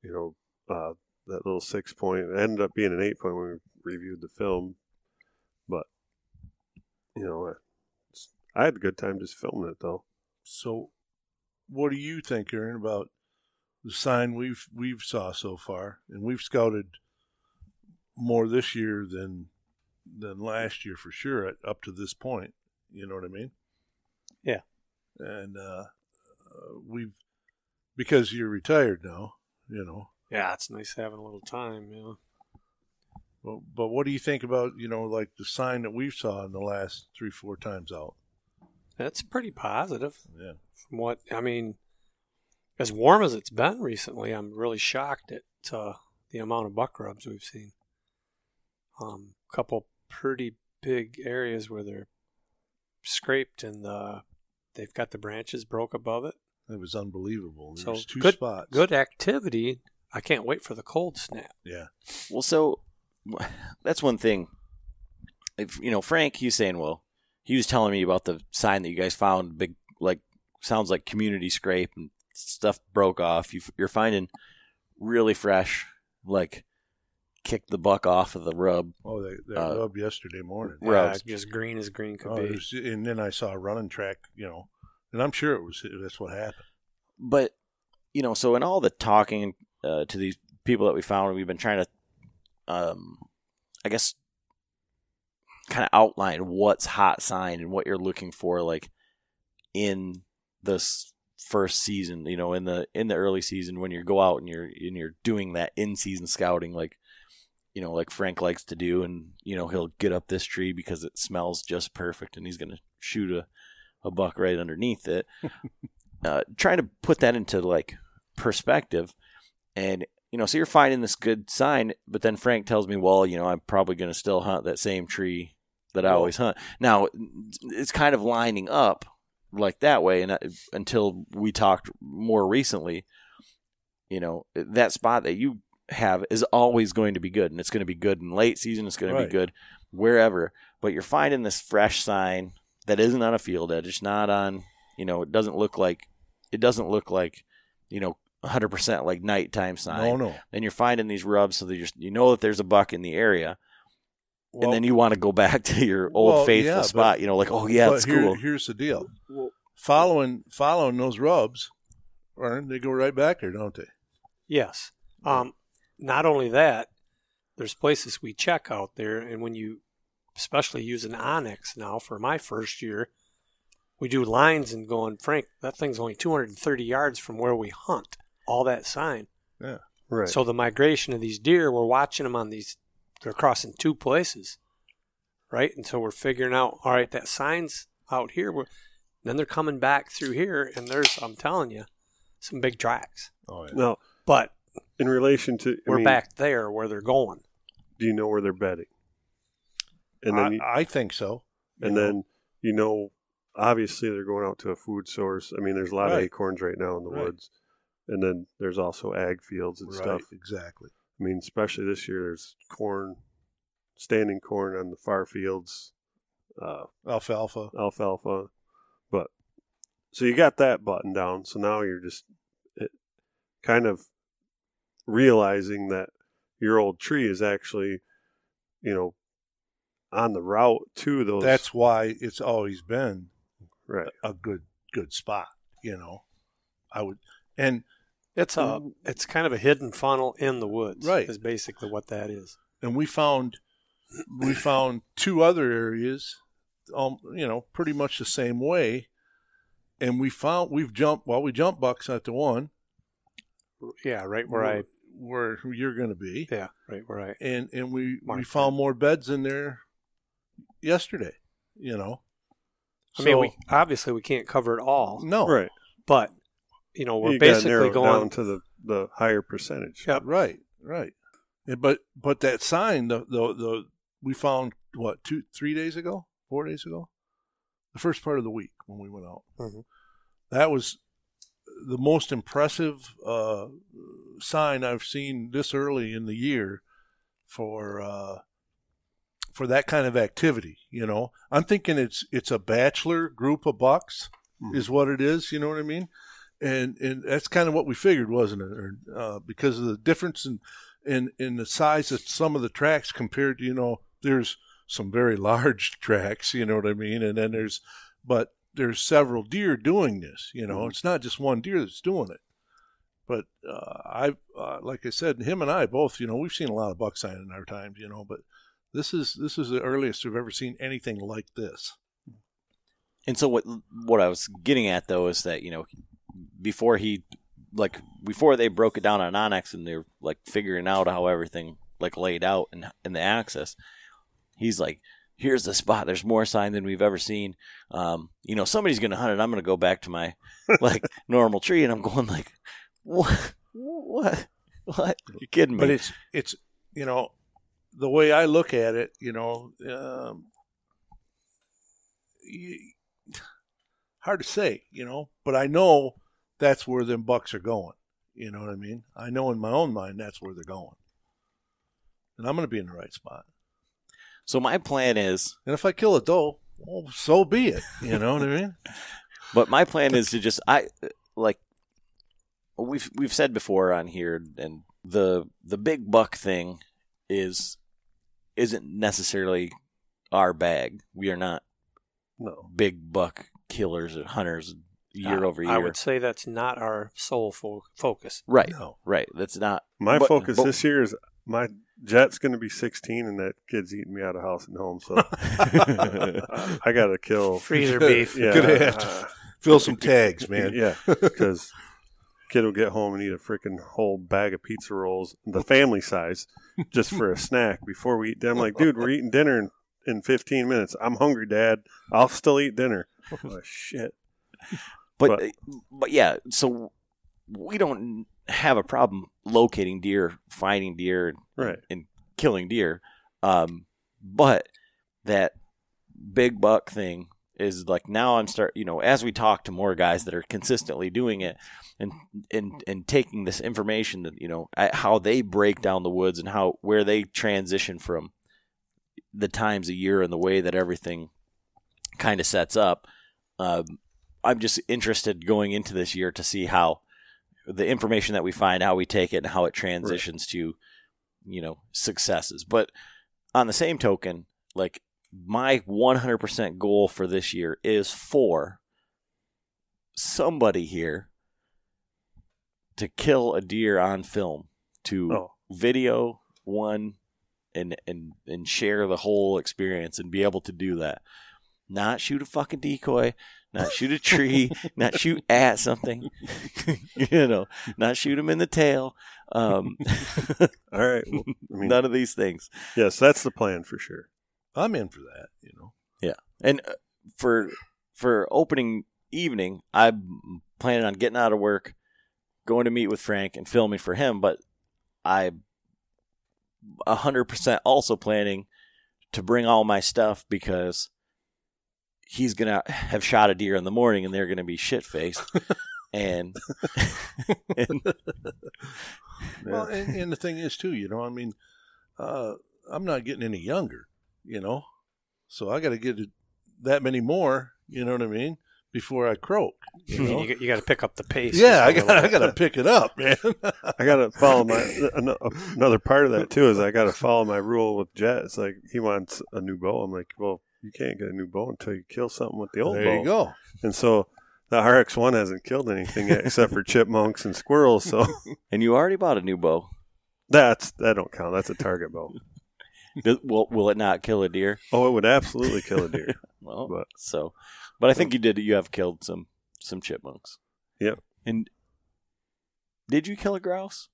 you know, uh, that little six point it ended up being an eight point when we reviewed the film, but you know. I, I had a good time just filming it though. So, what do you think, Aaron, about the sign we've we've saw so far? And we've scouted more this year than than last year for sure, up to this point. You know what I mean? Yeah. And uh, uh, we've because you're retired now. You know, Yeah, it's nice having a little time. You know, but, but what do you think about you know like the sign that we've saw in the last three four times out? that's pretty positive. Yeah. From what I mean, as warm as it's been recently, I'm really shocked at uh, the amount of buck rubs we've seen. Um, couple pretty big areas where they're scraped and uh, they've got the branches broke above it. It was unbelievable. So There's two good, spots. good activity. I can't wait for the cold snap. Yeah. Well, so that's one thing. If you know Frank, he's saying, well, he was telling me about the sign that you guys found. Big, like, sounds like community scrape and stuff broke off. You, you're finding really fresh, like, kick the buck off of the rub. Oh, they, they Uh, rubbed yesterday morning. Yeah, Rubs. just green as green could Oh, be. was- and then I saw a running track, you know, and I'm sure it was that's what happened. But you know, so in all the talking uh, to these people that we found, we've been trying to, um, I guess, kind of outline what's hot sign and what you're looking for, like in this first season. You know, in the in the early season when you go out and you're and you're doing that in season scouting, like you know, like Frank likes to do, and you know he'll get up this tree because it smells just perfect, and he's gonna shoot a a buck right underneath it. uh, trying to put that into like perspective, and you know, so you're finding this good sign, but then Frank tells me, well, you know, I'm probably going to still hunt that same tree that I always hunt. Now, it's kind of lining up like that way, and I, until we talked more recently, you know, that spot that you have is always going to be good, and it's going to be good in late season. It's going to be good wherever. But you're finding this fresh sign that isn't on a field edge. It's not on. You know, it doesn't look like it doesn't look like you know 100 percent like nighttime sign. No, no. Then you're finding these rubs, so that you're, you know that there's a buck in the area, Well, and then you want to go back to your old Well, faithful yeah, but- spot. You know, like oh yeah, but it's here- cool. Here's the deal: following following those rubs, Aaron, they go right back there, don't they? Yes. Um, not only that, there's places we check out there, and when you, especially using onX now for my first year, we do lines and going, Frank, that thing's only 230 yards from where we hunt. All that sign. Yeah, right. So the migration of these deer, we're watching them on these. They're crossing two places, right? And so we're figuring out, all right, that sign's out here. We're, then they're coming back through here, and there's, I'm telling you, some big tracks. Oh yeah. now, But in relation to, I we're mean, back there where they're going. Do you know where they're bedding? And then, I, you, I think so. and you know. then you know, obviously they're going out to a food source. I mean, there's a lot of Right. acorns right now in the Right. woods, and then there's also ag fields and right, stuff. exactly. I mean, especially this year, there's corn, standing corn on the far fields, uh, Alfalfa. alfalfa. But so you got that button down. So now you're just it, kind of realizing that your old tree is actually, you know, on the route to those. That's why it's always been right. a good good spot. You know, I would and It's a it's kind of a hidden funnel in the woods. Right. Is basically what that is. and we found we found two other areas, um, you know, pretty much the same way. And we found we've jumped well, we jumped bucks at the one Yeah, right where I where you're going to be, yeah, right where I and and we we found more beds in there yesterday. You know, I mean we obviously we can't cover it all, no Right. but you know, we're you basically narrow going down to the, the higher percentage. Yep. Right, right. But but that sign, the the the we found what two three days ago, four days ago, the first part of the week when we went out. Mhm. That was the most impressive uh, sign I've seen this early in the year for uh, for that kind of activity. You know, I'm thinking it's it's a bachelor group of bucks is what it is. You know what I mean? And and that's kind of what we figured, wasn't it? Or, uh, because of the difference in, in in the size of some of the tracks compared to you know, there's some very large tracks. You know what I mean? And then there's, but there's several deer doing this. You know, it's not just one deer that's doing it. But uh, I, uh, like I said, him and I both, you know, we've seen a lot of buck sign in our times, you know, but this is this is the earliest we've ever seen anything like this. And so what what I was getting at though is that you know before he like before they broke it down on onX and they're like figuring out how everything like laid out in in the access, he's like, "Here's the spot. There's more sign than we've ever seen. Um, you know, somebody's gonna hunt it. I'm gonna go back to my like normal tree." And I'm going like, "What? What? What? You kidding me?" But it's it's you know the way I look at it, you know, um, y- hard to say, you know, but I know that's where them bucks are going. You know what I mean? I know in my own mind that's where they're going, and I'm going to be in the right spot. so my plan is And if I kill a doe, well, so be it. You know what I mean? But my plan is to just I like we've we've said before on here, and the the big buck thing is isn't necessarily our bag. We are not No. big buck killers or hunters year I- over year. I would say that's not our sole fo- focus. right, No. right. That's not My But- focus but- this year is my jet's going to be 16, and that kid's eating me out of house and home. So I got to kill. Freezer beef. Yeah, Gonna have to uh, Fill some tags, man. Yeah, because kid will get home and eat a freaking whole bag of pizza rolls, the family size, just for a snack before we eat. dinner. I'm like, dude, we're eating dinner in, in 15 minutes. I'm hungry, Dad. I'll still eat dinner. Oh, shit. But, But- but yeah, so we don't have a problem locating deer, finding deer, and, Right. and killing deer. Um, but that big buck thing is like now I'm start you know as we talk to more guys that are consistently doing it and and and taking this information that you know how they break down the woods and how where they transition from the times a year and the way that everything kind of sets up. Um, I'm just interested going into this year to see how the information that we find, how we take it, and how it transitions to you know successes. But on the same token, like my 100% goal for this year is for somebody here to kill a deer on film, to Oh. video one and and and share the whole experience and be able to do that. Not shoot a fucking decoy, not shoot a tree, not shoot at something, you know, not shoot him in the tail. Um, All right. Well, I mean, none of these things. yes, that's the plan for sure. I'm in for that. You know. Yeah, and uh, for for opening evening, I'm planning on getting out of work, going to meet with Frank and filming for him. But I, hundred percent, also planning to bring all my stuff because he's gonna have shot a deer in the morning and they're gonna be shit faced. and, and Well, and, and the thing is too, you know, I mean, uh, I'm not getting any younger, you know, so I got to get that many more. You know what I mean? Before I croak. You know? you, you got to pick up the pace. yeah, I got I got to pick it up, man. I got to follow my another part of that too is I got to follow my rule with Jet. It's like he wants a new bow. I'm like, well, you can't get a new bow until you kill something with the old there bow. There you go. And so the RX one hasn't killed anything yet except for chipmunks and squirrels. So and you already bought a new bow. that's that don't count. That's a target bow. Does- Will will it not kill a deer? Oh, it would absolutely kill a deer. Well, But- so, but I think you did. You have killed some some chipmunks. Yep. And did you kill a grouse?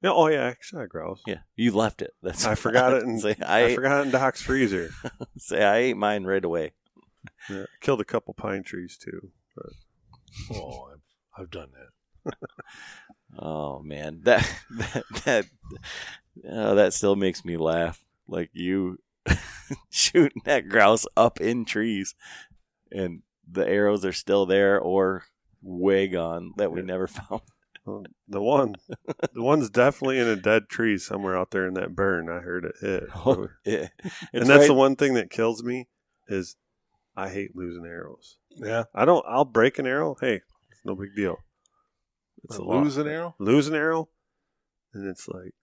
Yeah, oh yeah, I shot a grouse. Yeah, you left it. That's I forgot it in say, I, I, ate, forgot it in Doc's freezer. say I ate mine right away. Yeah, killed a couple pine trees too. Oh, I've, I've done that. Oh man, that that that oh, that still makes me laugh. Like you shooting that grouse up in trees, and the arrows are still there or way gone that we Yeah. never found. Well, the one, the one's definitely in a dead tree somewhere out there in that burn. I heard it hit. Oh, yeah. And that's right- the one thing that kills me is I hate losing arrows. Yeah, I don't. I'll break an arrow. Hey, it's no big deal. It's a lose loss. an arrow. Lose an arrow, and it's like,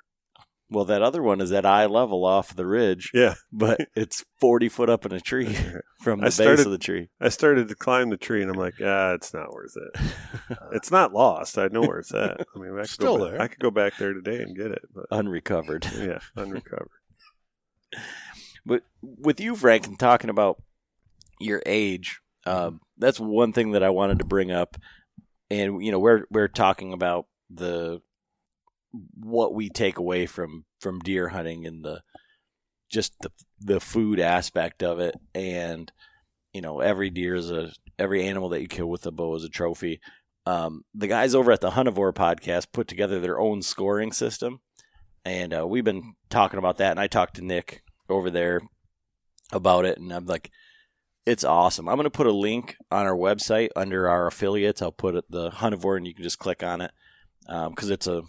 Well, that other one is at eye level off the ridge, yeah. but it's 40 foot up in a tree from I the base started- of the tree. I started to climb the tree, and I'm like, ah, it's not worth it. It's not lost. I know where it's at. I mean, I could Still go back, there. I could go back there today and get it, but Unrecovered. yeah, unrecovered. But with you, Frank, and talking about your age, um, that's one thing that I wanted to bring up. And you know, we're we're talking about the what we take away from from deer hunting and the just the the food aspect of it, and you know, every deer is a every animal that you kill with a bow is a trophy. Um, the guys over at the Huntavore podcast put together their own scoring system, and uh, we've been talking about that. And I talked to Nick over there about it, and I'm like, it's awesome. I'm going to put a link on our website under our affiliates. I'll put it the Huntavore, and you can just click on it because it's a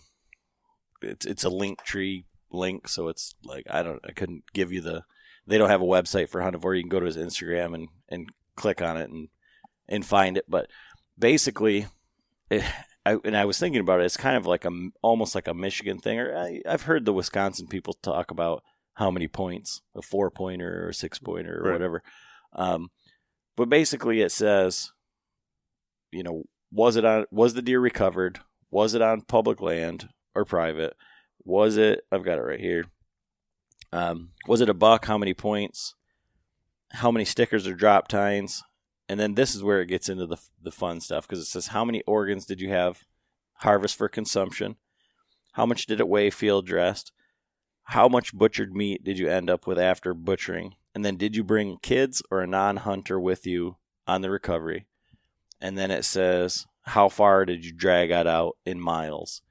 it's it's a link tree link. So it's like I don't I couldn't give you the they don't have a website for Huntavore. You can go to his Instagram and and click on it and and find it. But basically, it, I, and I was thinking about it. It's kind of like a almost like a Michigan thing, or I, I've heard the Wisconsin people talk about how many points, a four pointer or a six pointer or Right. whatever. Um, but basically, it says, you know, was it on? Was the deer recovered? Was it on public land or private? Was it? I've got it right here. Um, was it a buck? How many points? How many stickers or drop tines? And then this is where it gets into the the fun stuff because it says how many organs did you have harvest for consumption? How much did it weigh field dressed? How much butchered meat did you end up with after butchering? And then did you bring kids or a non-hunter with you on the recovery? And then it says how far did you drag it out in miles?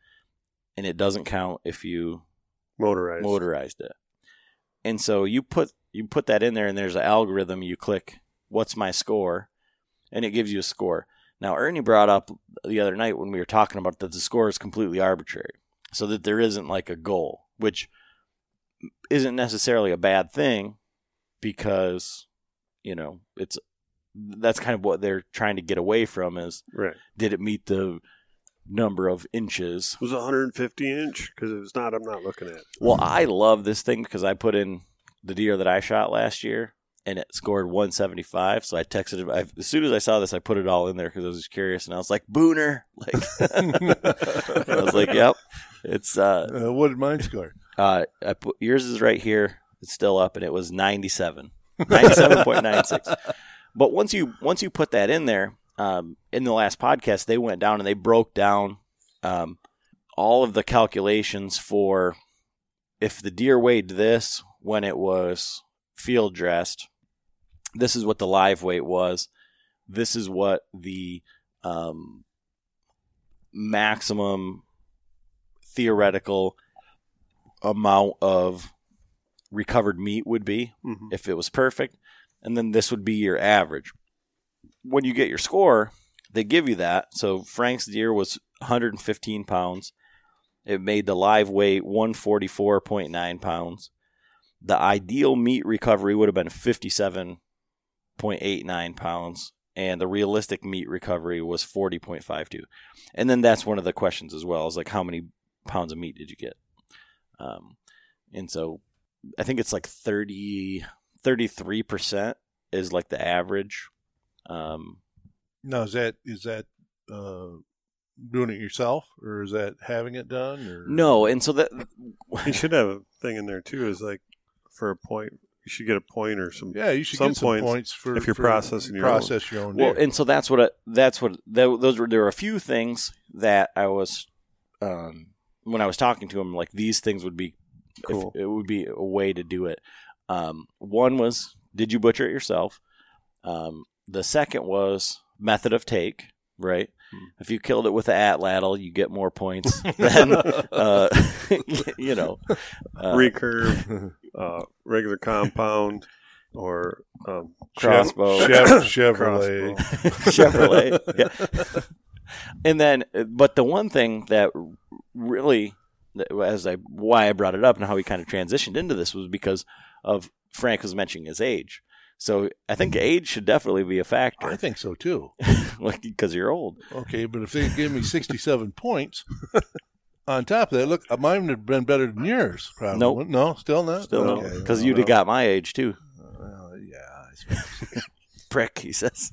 And it doesn't count if you Motorized. motorized it. And so you put you put that in there, and there's an algorithm. You click what's my score, and it gives you a score. Now, Ernie brought up the other night when we were talking about that the score is completely arbitrary, so that there isn't like a goal, which isn't necessarily a bad thing because you know it's that's kind of what they're trying to get away from is Right. did it meet the number of inches Was 150 inch? Because if it's not, I'm not looking at. it. well i love this thing because i put in the deer that i shot last year and it scored 175 so i texted it I, as soon as i saw this i put it all in there because i was just curious and i was like booner like i was like yep it's uh Uh, what did mine score? uh I put, yours is right here it's still up and it was 97 97.96 but once you once you put that in there um, in the last podcast they went down and they broke down um, all of the calculations for if the deer weighed this when it was field dressed this is what the live weight was this is what the um, maximum theoretical amount of recovered meat would be Mhm. if it was perfect, and then this would be your average. When you get your score, they give you that. So Frank's deer was 115 pounds. It made the live weight 144.9 pounds. The ideal meat recovery would have been 57.89 pounds, and the realistic meat recovery was 40.52. And then that's one of the questions as well is like how many pounds of meat did you get? Um, and so I think it's like 30, 33% is like the average. Um, Now is that is that uh, doing it yourself or is that having it done? Or no, and so that You should have a thing in there too. Is like for a point, you should get a point or some. yeah, you should some get some points points, for if you're for processing your own. your own. well, deer. and so that's what I, that's what tho- those were. There were a few things that I was um, when I was talking to him, like these things would be Cool. if, it would be a way to do it. Um, one was, did you butcher it yourself? Um, the second was method of take. Right. Hmm. If you killed it with the atlatl, you get more points than uh, you know. Uh, recurve, uh, regular compound, or um, Crossbow. Chev- Chevrolet. Chevrolet. yeah. And then, but the one thing that really, as I why I brought it up and how we kind of transitioned into this was because of Frank was mentioning his age. So I think age should definitely be a factor, I think so too. like because you're old. Okay, but if they gave me sixty-seven points on top of that, look, mine would have been better than yours. Probably. Nope. No, still not. Still, okay. because well, you'd have got my age too. well, yeah, prick, he says.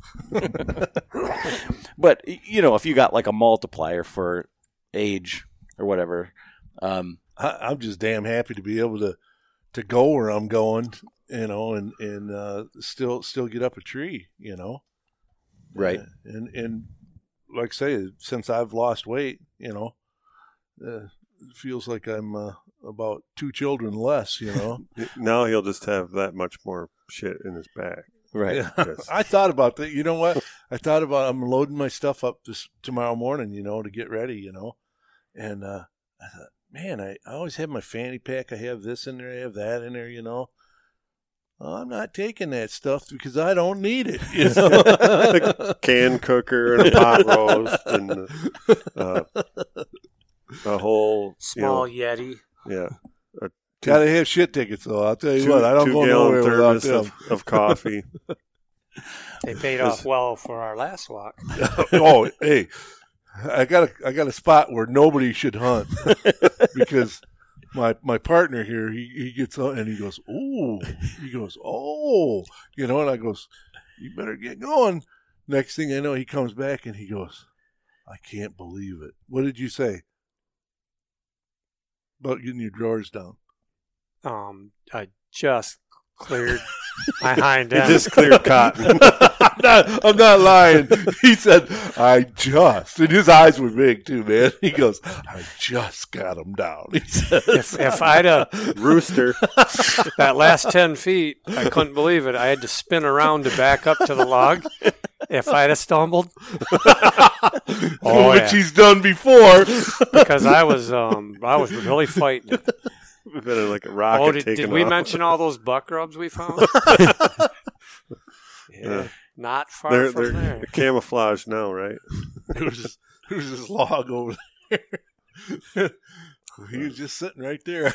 but you know, if you got like a multiplier for age or whatever, um, I, I'm just damn happy to be able to to go where I'm going, you know, and and uh, still still get up a tree, you know. Right. Uh, and and like I say, since I've lost weight, you know, uh, it feels like I'm uh, about two children less, you know. Now he'll just have that much more shit in his back. right. Yeah. I thought about that. You know what? I thought about I'm loading my stuff up this tomorrow morning, you know, to get ready, you know. And uh I thought, man, I, I always have my fanny pack. I have this in there, I have that in there, you know. Well, I'm not taking that stuff because I don't need it. You know? a Can cooker and a pot roast and uh, a whole you know, Small Yeti. yeah, Gotta have shit tickets though. I'll tell you two, what, I don't go gallon nowhere without them. of, of coffee. They paid off well for our last walk. oh, hey, I got a I got a spot where nobody should hunt because my my partner here he, he gets out and he goes, oh, he goes, oh, you know, and I goes, you better get going. Next thing I know, he comes back and he goes, I can't believe it. What did you say about getting your drawers down? Um, I just cleared my hind end. just cleared cotton. I'm, not, I'm not lying. He said, I just, and his eyes were big too, man. He goes, I just got him down. He said, if, if I'd have Rooster. that last 10 feet, I couldn't believe it. I had to spin around to back up to the log. If I'd have stumbled, Oh, which yeah. he's done before. because I was um I was really fighting. it. Been like a rocket Oh, did, did we off. mention all those buck rubs we found? Yeah, not far They're from they're there. camouflaged now, right? There was this, there this log over there. he was just sitting right there.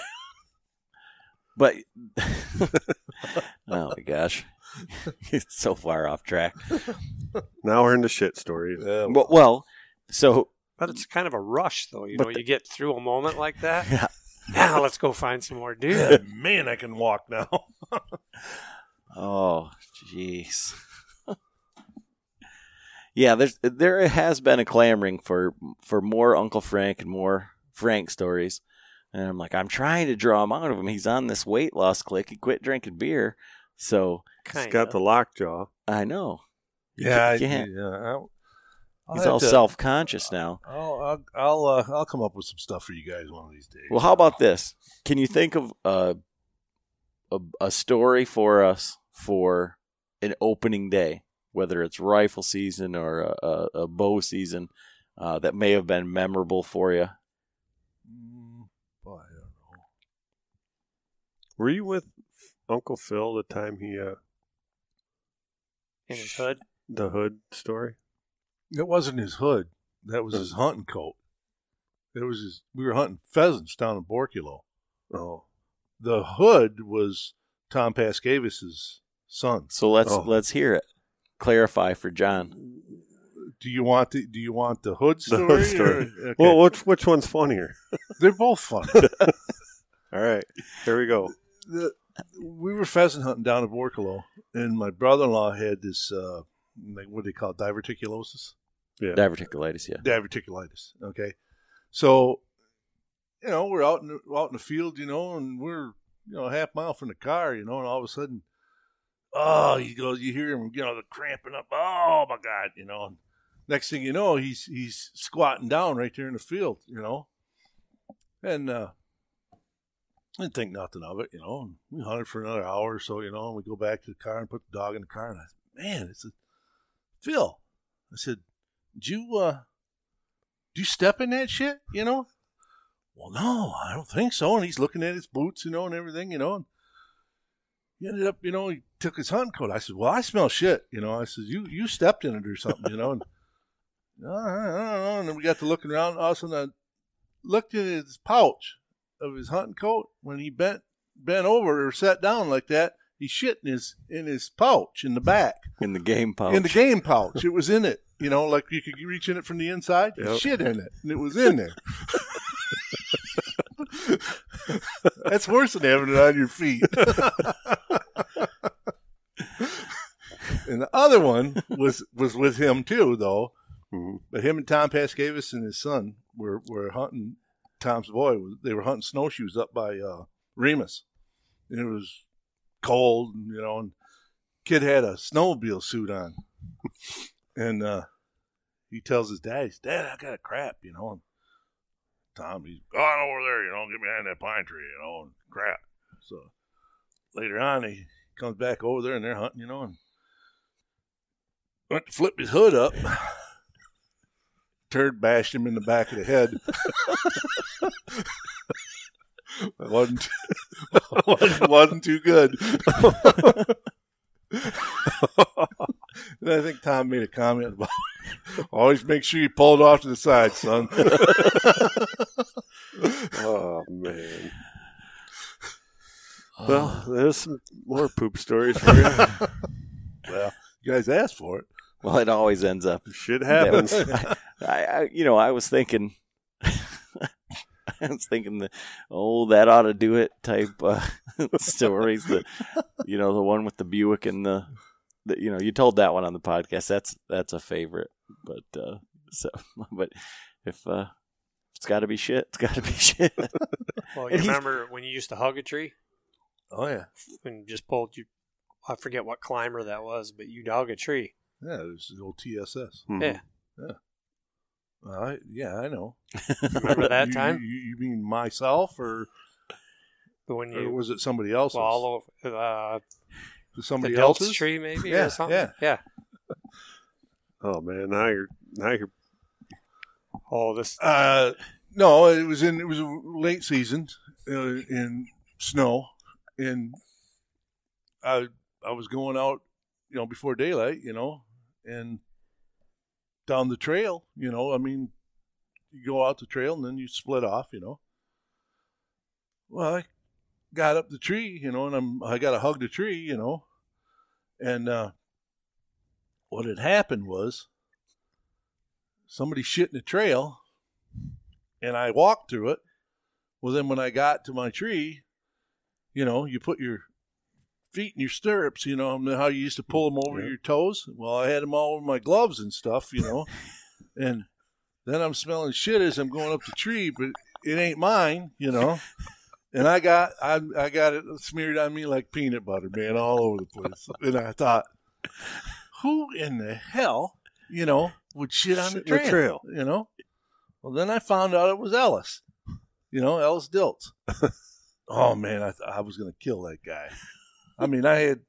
But oh my gosh, it's so far off track. Now we're into shit stories. Yeah, Well, well so But it's kind of a rush, though. You know, the- you get through a moment like that. Yeah. Now let's go find some more deer. man, I can walk now. oh jeez. yeah, there's there has been a clamoring for for more Uncle Frank and more Frank stories. And I'm like, I'm trying to draw him out of him. He's on this weight loss click. He quit drinking beer. So He's Kind got the lockjaw. I know. Yeah, I, can't- yeah. I'll, I'll He's all to- self conscious now. I'll I'll I'll, uh, I'll come up with some stuff for you guys one of these days. Well, how about this? Can you think of a, a a story for us for an opening day, whether it's rifle season or a, a, a bow season, uh, that may have been memorable for you? Mm, I don't know. Were you with Uncle Phil the time he uh In his hood. the hood story? It wasn't his hood. That was his hunting coat. It was his. We were hunting pheasants down in Borculo. Oh, The hood was Tom Pascavis's son. So let's Oh. let's hear it. Clarify for John. Do you want the Do you want the hood The story? hood story. or- okay. well, which which one's funnier? they're both fun. All right, here we go. the, we were pheasant hunting down in Borculo, and my brother-in-law had this. Uh, like what do they call it? Diverticulosis. Yeah, Diverticulitis, yeah. diverticulitis. Okay, so you know we're out in the, out in the field, you know, and we're you know a half mile from the car, you know, and all of a sudden, oh, he goes, you hear him, you know, the cramping up. Oh my god, you know. And next thing you know, he's he's squatting down right there in the field, you know, and uh, I didn't think nothing of it, you know. And we hunted for another hour or so, you know, and we go back to the car and put the dog in the car, and I said, man, it's a Phil. I said, did you uh do you step in that shit, you know? Well, no, I don't think so. And he's looking at his boots, you know, and everything, you know. And he ended up, you know, he took his hunting coat. I said, "Well, I smell shit," you know. I said, "You you stepped in it or something," you know. And "No, I don't know. And then we got to looking around. All of a sudden, I looked in his pouch of his hunting coat when he bent bent over or sat down like that. He shitting in his in his pouch in the back In the game pouch. in the game pouch. It was in it. You know, like you could reach in it from the inside. Yep. Shit in it, and it was in there. That's worse than having it on your feet. and the other one was was with him too, though. Mhm. But him and Tom Pascavis and his son were were hunting. Tom's boy they were hunting snowshoes up by uh, Remus, and it was cold, you know. And kid had a snowmobile suit on, and uh, he tells his dad, he's, "Dad, I got a crap," you know. And Tom, he's gone over there, you know, get behind that pine tree, you know, and crap. So later on, he comes back over there, and they're hunting, you know, and went to flip his hood up. Turd bashed him in the back of the head. It wasn't, wasn't wasn't too good. and I think Tom made a comment about always make sure you pull it off to the side, son. Oh man. Well, there's some more poop stories for you. well, you guys asked for it. well, it always ends up. Shit that happens. I, I, you know, I was thinking, I was thinking the, oh, that ought to do it type uh, stories. The, you know, the one with the Buick and the, the, you know, you told that one on the podcast. That's that's a favorite. But uh, so, but if uh, it's got to be shit, it's got to be shit. Well, you remember when you used to hug a tree Oh yeah, and just pulled you? I forget what climber that was, but you dug a tree. yeah. It was the old TSS. Mhm. Yeah. Well, I, yeah, I know. Remember that You- time? You, you mean myself, or, But when or you was it somebody else's? well, all over uh, Was the somebody else's tree, maybe Yeah, or something. yeah. yeah. Oh man, now you're now you're Oh, this Uh, no, it was in it was a late season uh, in snow, and I I was going out you know, before daylight, you know, and down the trail, you know, I mean, you go out the trail and then you split off, you know. Well, I got up the tree, you know, and I'm I got to hug the tree, you know, and uh, what had happened was somebody shit in the trail, and I walked through it. Well, then when I got to my tree, you know, you put your feet in your stirrups, you know, how you used to pull them over Yeah. your toes. Well, I had them all over my gloves and stuff, you know, and then I'm smelling shit as I'm going up the tree, but it ain't mine, you know. And I got I I got it smeared on me like peanut butter, man, all over the place. And I thought, who in the hell, you know, would shit on the Shit the trail, trail. You know. Well, then I found out it was Ellis, you know, Ellis Dilts. oh man, I th- I was gonna kill that guy. I mean, I had,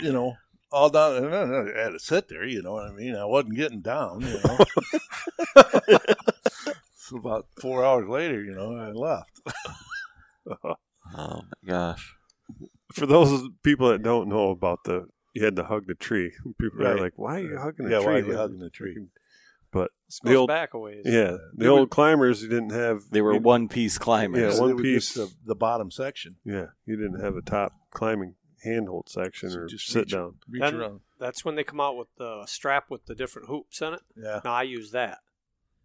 you know, all down. I had to sit there. You know what I mean? I wasn't getting down. You know. so about four hours later, you know, I left. Oh my gosh. For those people that don't know about the, you had to hug the tree. People are like, "Why are you hugging the tree? Yeah, tree?" why are you hugging the tree? But This The old- back a ways. yeah, the They old were- climbers, you didn't have. They were one piece climbers. Yeah, one piece. just the, the bottom section. Yeah, you didn't have a top climbing handhold section So or just sit reach- down. Reach Then- around. That's when they come out with the strap with the different hoops in it. Yeah, Now I use that.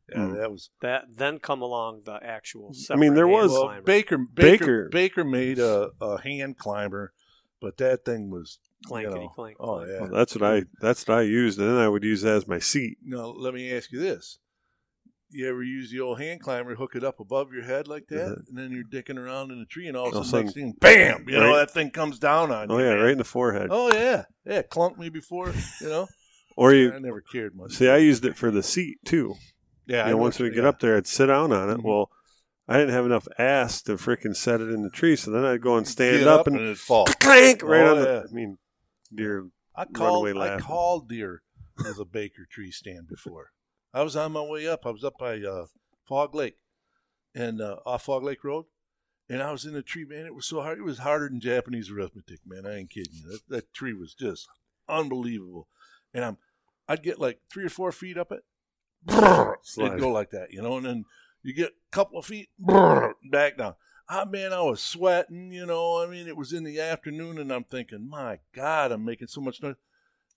yeah, Mm. that was. That then come along the actual. I mean, there hand was- Well. Baker, Baker Baker- Baker made a, a hand climber, but that thing was you Clankety know, clank, Oh yeah. Well, that's what I. That's what I used, and then I would use that as my seat. Now let me ask you this: You ever use the old hand climber, hook it up above your head like that, Mhm. and then you're dicking around in a tree, and all of a All of a sudden, thing, bam! You know that thing comes down on Oh you. Oh yeah, man. right in the forehead. Oh yeah, yeah. Clunked me before, you know. Or you, I never cared much. see, I used it for the seat too. yeah. you know, once we get up there, I'd sit down on it. Mhm. Well, I didn't have enough ass to freaking set it in the tree, so then I'd go and stand Get up, and, it'd fall. clank right Oh, on the. yeah. I mean, deer. I called. I called deer as a Baker tree stand before. I was on my way up. I was up by uh, Fog Lake, and uh, off Fog Lake Road, and I was in a tree. Man, it was so hard. It was harder than Japanese arithmetic. Man, I ain't kidding you. That, that tree was just unbelievable. And I'm, I'd get like three or four feet up it. Slide. It'd go like that, you know, and then you get a couple of feet back down. Ah, man, I was sweating, you know. I mean, it was in the afternoon, and I'm thinking, my God, I'm making so much noise.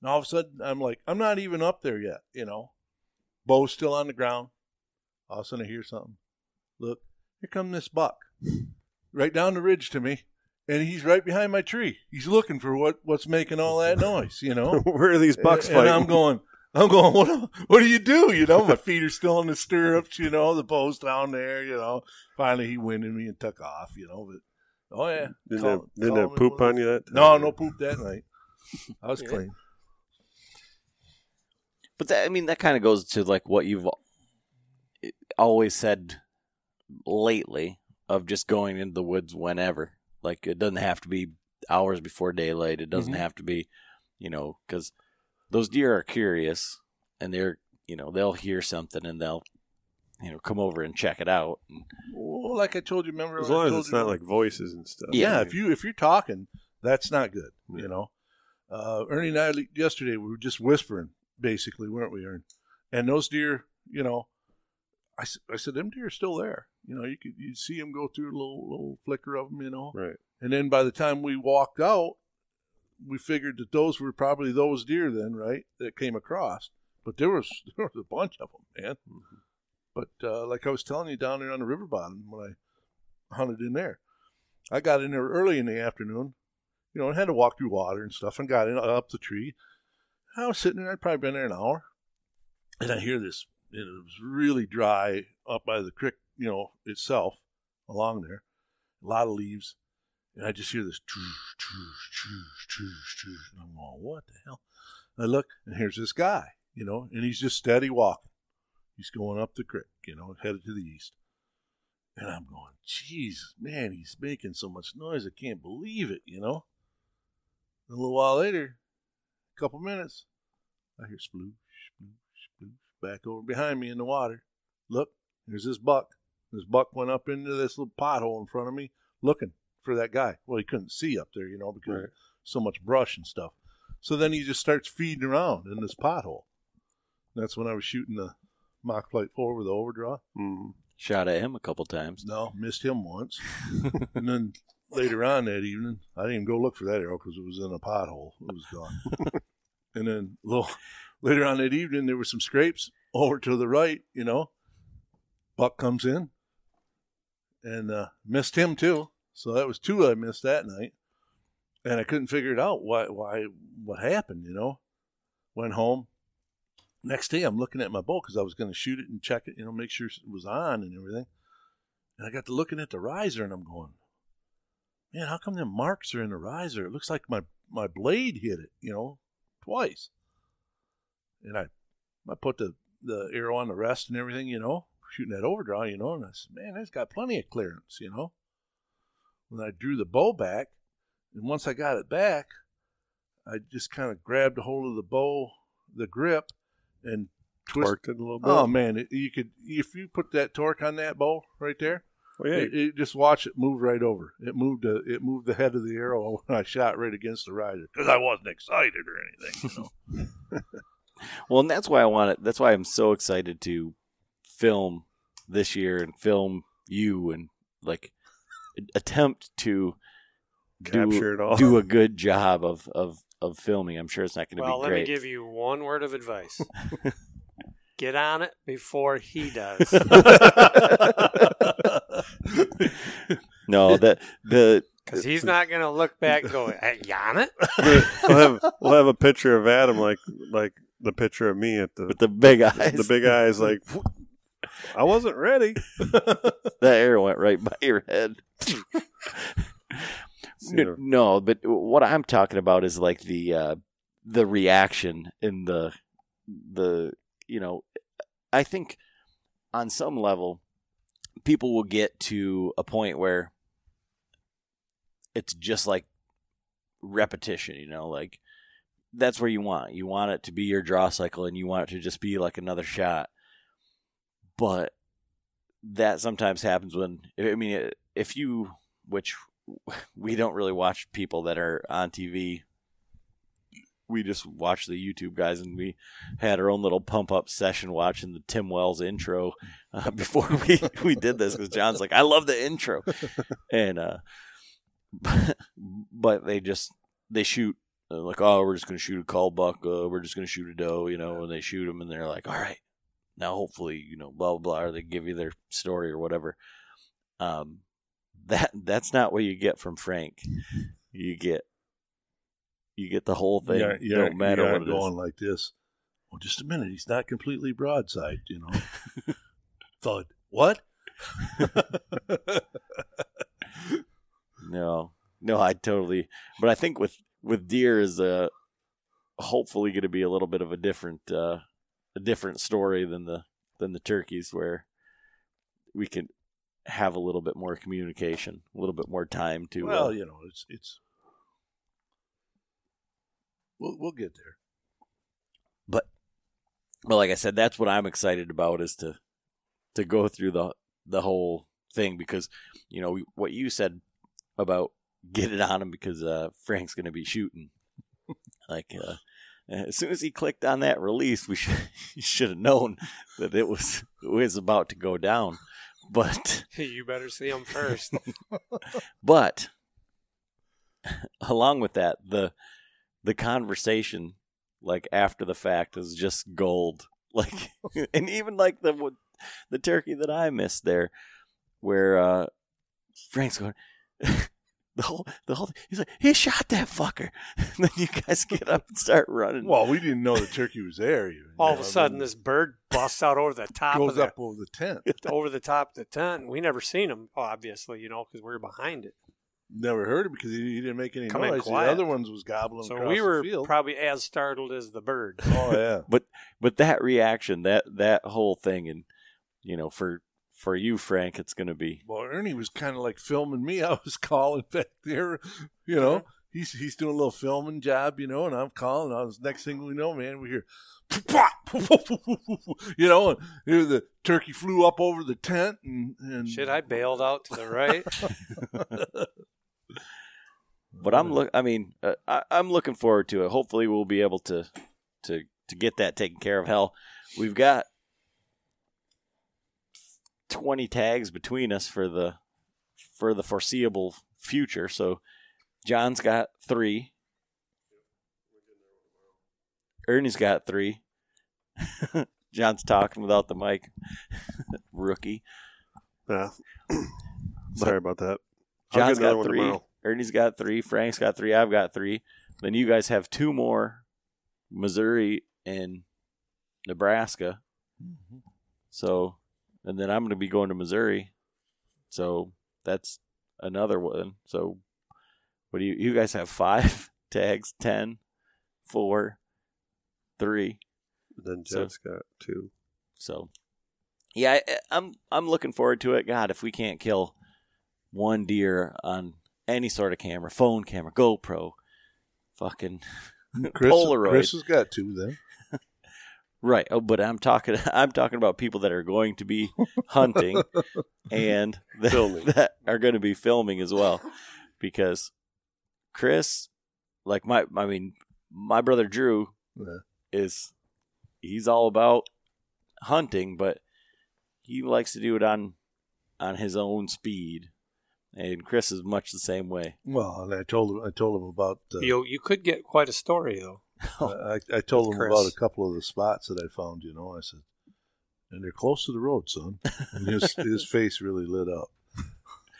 And all of a sudden, I'm like, I'm not even up there yet, you know. Bow's still on the ground. All of a sudden, I hear something. Look, here come this buck, right down the ridge to me, and he's right behind my tree. He's looking for what what's making all that noise, you know. Where are these bucks and, fighting? I'm going, I'm going. What? do- What do you do? You know, my feet are still in the stirrups. You know, the bow's down there. You know. Finally, he winded me and took off. You know, but oh yeah, Didn't Call- that, didn't poop on you that? No, no poop that night. I was Yeah. clean. But that, I mean, that kind of goes to like what you've always said lately of just going into the woods whenever. Like it doesn't have to be hours before daylight. It doesn't Mhm. have to be, you know, because those deer are curious and they're, you know, they'll hear something and they'll, you know, come over and check it out. Well, like I told you, remember? As when I long as it's you not like voices and stuff. yeah, if you if you're talking, that's not good. Yeah. You know, uh, Ernie and I yesterday we were just whispering, basically, weren't we, Ernie? And those deer, you know, I, I said them deer are still there. You know, you could you see them go through a little little flicker of them, you know. Right. And then by the time we walked out, we figured that those were probably those deer then, right, that came across. But there was there was a bunch of them, man. But uh, like I was telling you down there on the river bottom when I hunted in there, I got in there early in the afternoon, you know, and had to walk through water and stuff, and got in up the tree. I was sitting there; I'd probably been there an hour, and I hear this. It was really dry up by the creek, you know, itself along there, a lot of leaves, and I just hear this. And I'm going, "What the hell?" I look, and here's this guy, you know, and he's just steady walking. He's going up the creek, you know, headed to the east. And I'm going, Jesus, man, he's making so much noise. I can't believe it, you know. A little while later, couple minutes, I hear sploosh, sploosh, sploosh, back over behind me in the water. Look, there's this buck. This buck went up into this little pothole in front of me looking for that guy. Well, he couldn't see up there, you know, because Right. so much brush and stuff. So then he just starts feeding around in this pothole. That's when I was shooting the Mach Flite four with the overdraw. Mm. Shot at him a couple times. No, missed him once. and then later on that evening, I didn't even go look for that arrow because it was in a pothole. It was gone. and then little later on that evening, there were some scrapes over to the right. You know, buck comes in and uh, missed him too. So that was two I missed that night, and I couldn't figure it out why why what happened. You know, went home. Next day, I'm looking at my bow because I was going to shoot it and check it, you know, make sure it was on and everything. And I got to looking at the riser, and I'm going, man, how come the marks are in the riser? It looks like my my blade hit it, you know, twice. And I I put the the arrow on the rest and everything, you know, shooting that overdraw, you know, and I said, man, that's got plenty of clearance, you know. When I drew the bow back, and once I got it back, I just kind of grabbed a hold of the bow, the grip, and twisted it a little bit. Oh man, it, you could if you put that torque on that bow right there, Oh, yeah. it, it- just watch it move right over. It moved. Uh, it moved the head of the arrow when I shot right against the rider because I wasn't excited or anything. You know. Well, and that's why I want it. That's why I'm so excited to film this year and film you and like attempt to Capture it all. do a good job of of of filming. I'm sure it's not going to Well, be great. Well, let me give you one word of advice. Get on it before he does. No, the the Because he's not going to look back and go, hey, you we'll have we'll have a picture of Adam like like the picture of me at the with the big eyes. the big eyes like I wasn't ready. that arrow went right by your head. N- no, but what I'm talking about is like the uh, the reaction in the the you know, I think on some level people will get to a point where it's just like repetition, you know, like that's where you want. You want it to be your draw cycle and you want it to just be like another shot. But that sometimes happens when I mean if you which we don't really watch people that are on TV. We just watch the YouTube guys, and we had our own little pump up session watching the Tim Wells intro uh, before we we did this because John's like, I love the intro, and uh, but they just they shoot uh, like, oh, we're just gonna shoot a call buck, uh, we're just gonna shoot a doe, you know, and they shoot them, and they're like, all right, now hopefully, you know, blah blah blah, or they give you their story or whatever. Um, that that's not what you get from Frank. You get you get the whole thing. You aren't- you no matter you what it is. going like this. Well, just a minute. He's not completely broadside, you know. Thud. What? No, no, I totally. But I think with with deer is uh hopefully going to be a little bit of a different uh a different story than the than the turkeys where we can have a little bit more communication, a little bit more time to. well, uh, you know, it's it's. We'll we'll get there. but but like I said, that's what I'm excited about is to to go through the the whole thing because you know what you said about get it on him because uh, Frank's going to be shooting. like uh, as soon as he clicked on that release, we should should have known that it was it was about to go down. But you better see him first. but along with that, the the conversation like after the fact is just gold. Like and even like the the turkey that I missed there, where uh Frank's going. The whole, the whole, he's like, he shot that fucker. And then you guys get up and start running. Well, we didn't know the turkey was there. Even, All you of a know, sudden, then this bird busts out over the top goes of the, up over the tent. over the top of the tent. We never seen him, obviously, you know, because we were behind it. Never heard it because he, he didn't make any Come noise. The other ones was gobbling So we were the field. probably as startled as the bird. oh yeah. but but that reaction, that that whole thing, and you know, for for you, Frank, it's going to be Well, Ernie was kind of like filming me. I was calling back there, you know. He's he's doing a little filming job, you know, and I'm calling. I was next thing we know, man, we hear, you know, and here the turkey flew up over the tent, and, and Shit, I bailed out to the right. but I'm look. I mean, uh, I, I'm looking forward to it. Hopefully, we'll be able to to to get that taken care of. Hell, we've got twenty tags between us for the for the foreseeable future. So, John's got three. Ernie's got three. John's talking without the mic. Rookie. Yeah. Sorry about that. I'll John's get another got three. Ernie's got three. Frank's got three. I've got three. Then you guys have two more Missouri and Nebraska. Mm-hmm. So, and then I'm going to be going to Missouri. So that's another one. So, what do you, you guys have five tags, ten, four, three. Then So- Jed's got two. So, yeah, I, I'm I'm looking forward to it. God, if we can't kill one deer on any sort of camera, phone camera, GoPro, fucking Chris, Polaroid, Chris has got two then. Right? Oh, but I'm talking I'm talking about people that are going to be hunting and that, that are going to be filming as well, because Chris, like my I mean my brother Drew Yeah. is he's all about hunting, but he likes to do it on on his own speed. And Chris is much the same way. Well, and I told him I told him about uh, You you could get quite a story though. I, I told With him Chris. about a couple of the spots that I found. You know, I said, and they're close to the road, son. And his his face really lit up.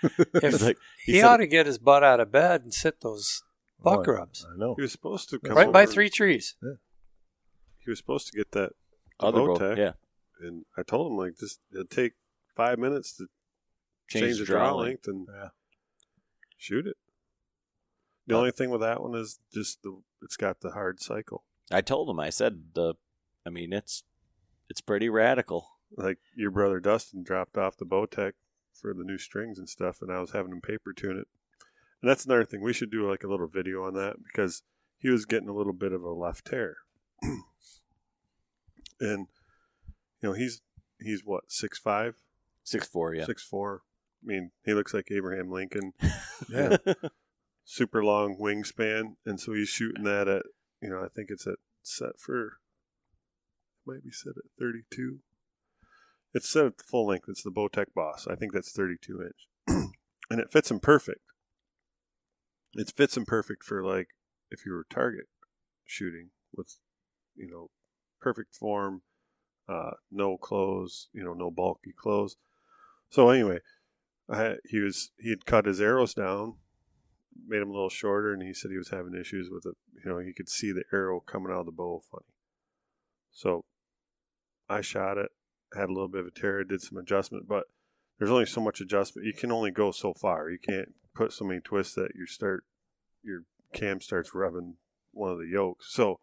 If Like, he, said- ought to get his butt out of bed and sit those oh, buck Oh, I- rubs I know. He was supposed to come right by three trees. Yeah. He was supposed to get that the other bow boat, tag, yeah, and I told him like just it'd take five minutes to Change change, the the draw draw length and Yeah. shoot it. The only thing with that one is just the it's got the hard cycle. I told him. I said the. I mean, it's it's pretty radical. Like your brother Dustin dropped off the Bowtech for the new strings and stuff, and I was having him paper tune it. And that's another thing. We should do like a little video on that because he was getting a little bit of a left tear. and you know, he's he's what, six five? Six four, yeah. Six four. I mean, he looks like Abraham Lincoln. Yeah. Super long wingspan, and so he's shooting that at you know I think it's at set for might be set at thirty two. It's set at the full length. It's the Bowtech Boss. I think that's thirty two inch, and it fits him perfect. It fits him perfect for like if you were target shooting with you know perfect form, uh, no clothes, you know, no bulky clothes. So anyway, I, he was he had cut his arrows down, made him a little shorter, and he said he was having issues with it. You know, he could see the arrow coming out of the bow funny. So I shot it, had a little bit of a tear, did some adjustment, but there's only so much adjustment. You can only go so far. You can't put so many twists that you start your cam starts rubbing one of the yokes. So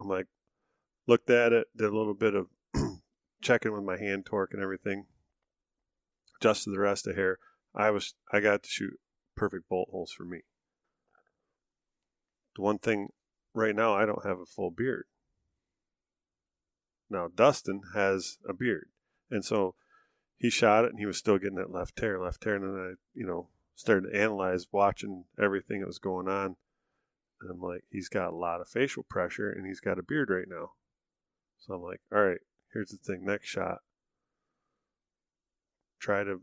I'm like, looked at it, did a little bit of checking with my hand torque and everything, adjusted the rest of hair. I was I got to shoot perfect bolt holes for me. The one thing right now I don't have a full beard. Now Dustin has a beard, and so he shot it and he was still getting that left tear, left tear, and then I you know started to analyze, watching everything that was going on, and I'm like, he's got a lot of facial pressure and he's got a beard right now. So I'm like, all right, here's the thing. Next shot, try to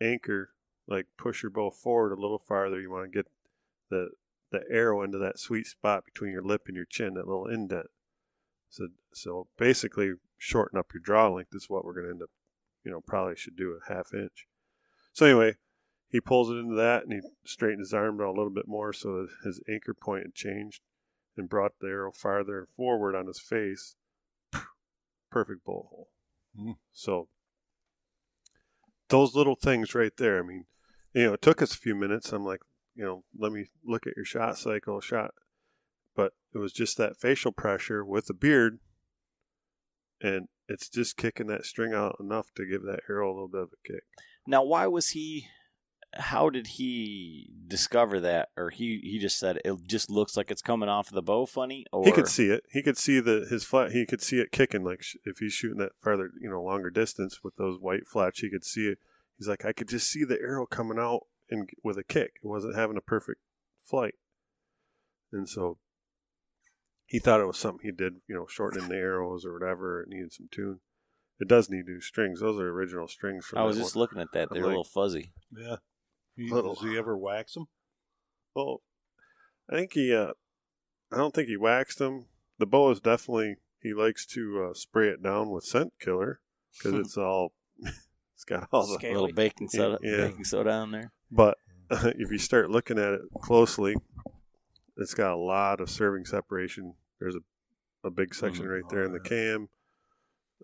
anchor, like push your bow forward a little farther. You want to get the the arrow into that sweet spot between your lip and your chin, that little indent. So so basically, shorten up your draw length is what we're going to end up. You know, probably should do a half inch. So anyway, he pulls it into that and he straightened his arm down a little bit more so that his anchor point had changed and brought the arrow farther forward on his face. Perfect bolt hole. Hmm. So those little things right there. I mean, you know, it took us a few minutes. I'm like, you know, let me look at your shot cycle, shot. But it was just that facial pressure with the beard, and it's just kicking that string out enough to give that arrow a little bit of a kick. Now, why was he? How did he discover that, or he he just said it just looks like it's coming off of the bow funny? Or He could see it. He could see the his flat. He could see it kicking. Like sh- if he's shooting that farther, you know, longer distance with those white flats, he could see it. He's like, I could just see the arrow coming out. and with a kick. It wasn't having a perfect flight, and so he thought it was something he did, you know, shortening the arrows or whatever. It needed some tune. It does need new strings. Those are original strings from. I was just one. looking at that. They're a little fuzzy. Yeah. He, Little. Does he ever wax them? Well, I think he. Uh, I don't think he waxed them. The bow is definitely. He likes to uh, spray it down with scent killer because it's all. It's got all the A little baking soda, Yeah. baking soda on there. But if you start looking at it closely, it's got a lot of serving separation. There's a, a big section Mhm. right there in the cam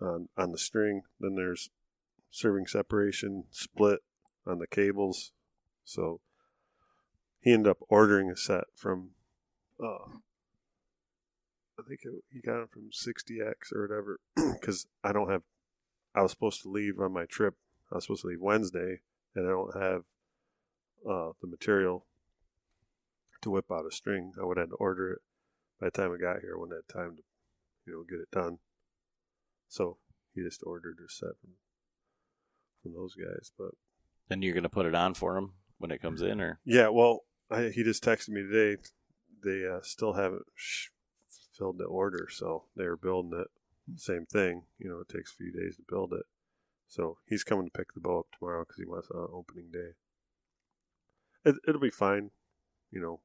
on, on the string. Then there's serving separation split on the cables. So he ended up ordering a set from, uh, I think it, he got it from 60X or whatever, because I don't have, I was supposed to leave on my trip. I was supposed to leave Wednesday, and I don't have uh, the material to whip out a string. I would have had to order it. By the time I got here, I wouldn't have time to, you know, get it done. So he just ordered a set from, from those guys. But Then you're gonna put it on for him when it comes in, or yeah, well, I, he just texted me today. They uh, still haven't sh- filled the order, so they're building it. Same thing, you know, it takes a few days to build it. So he's coming to pick the bow up tomorrow because he wants it on opening day. It, it'll be fine, you know.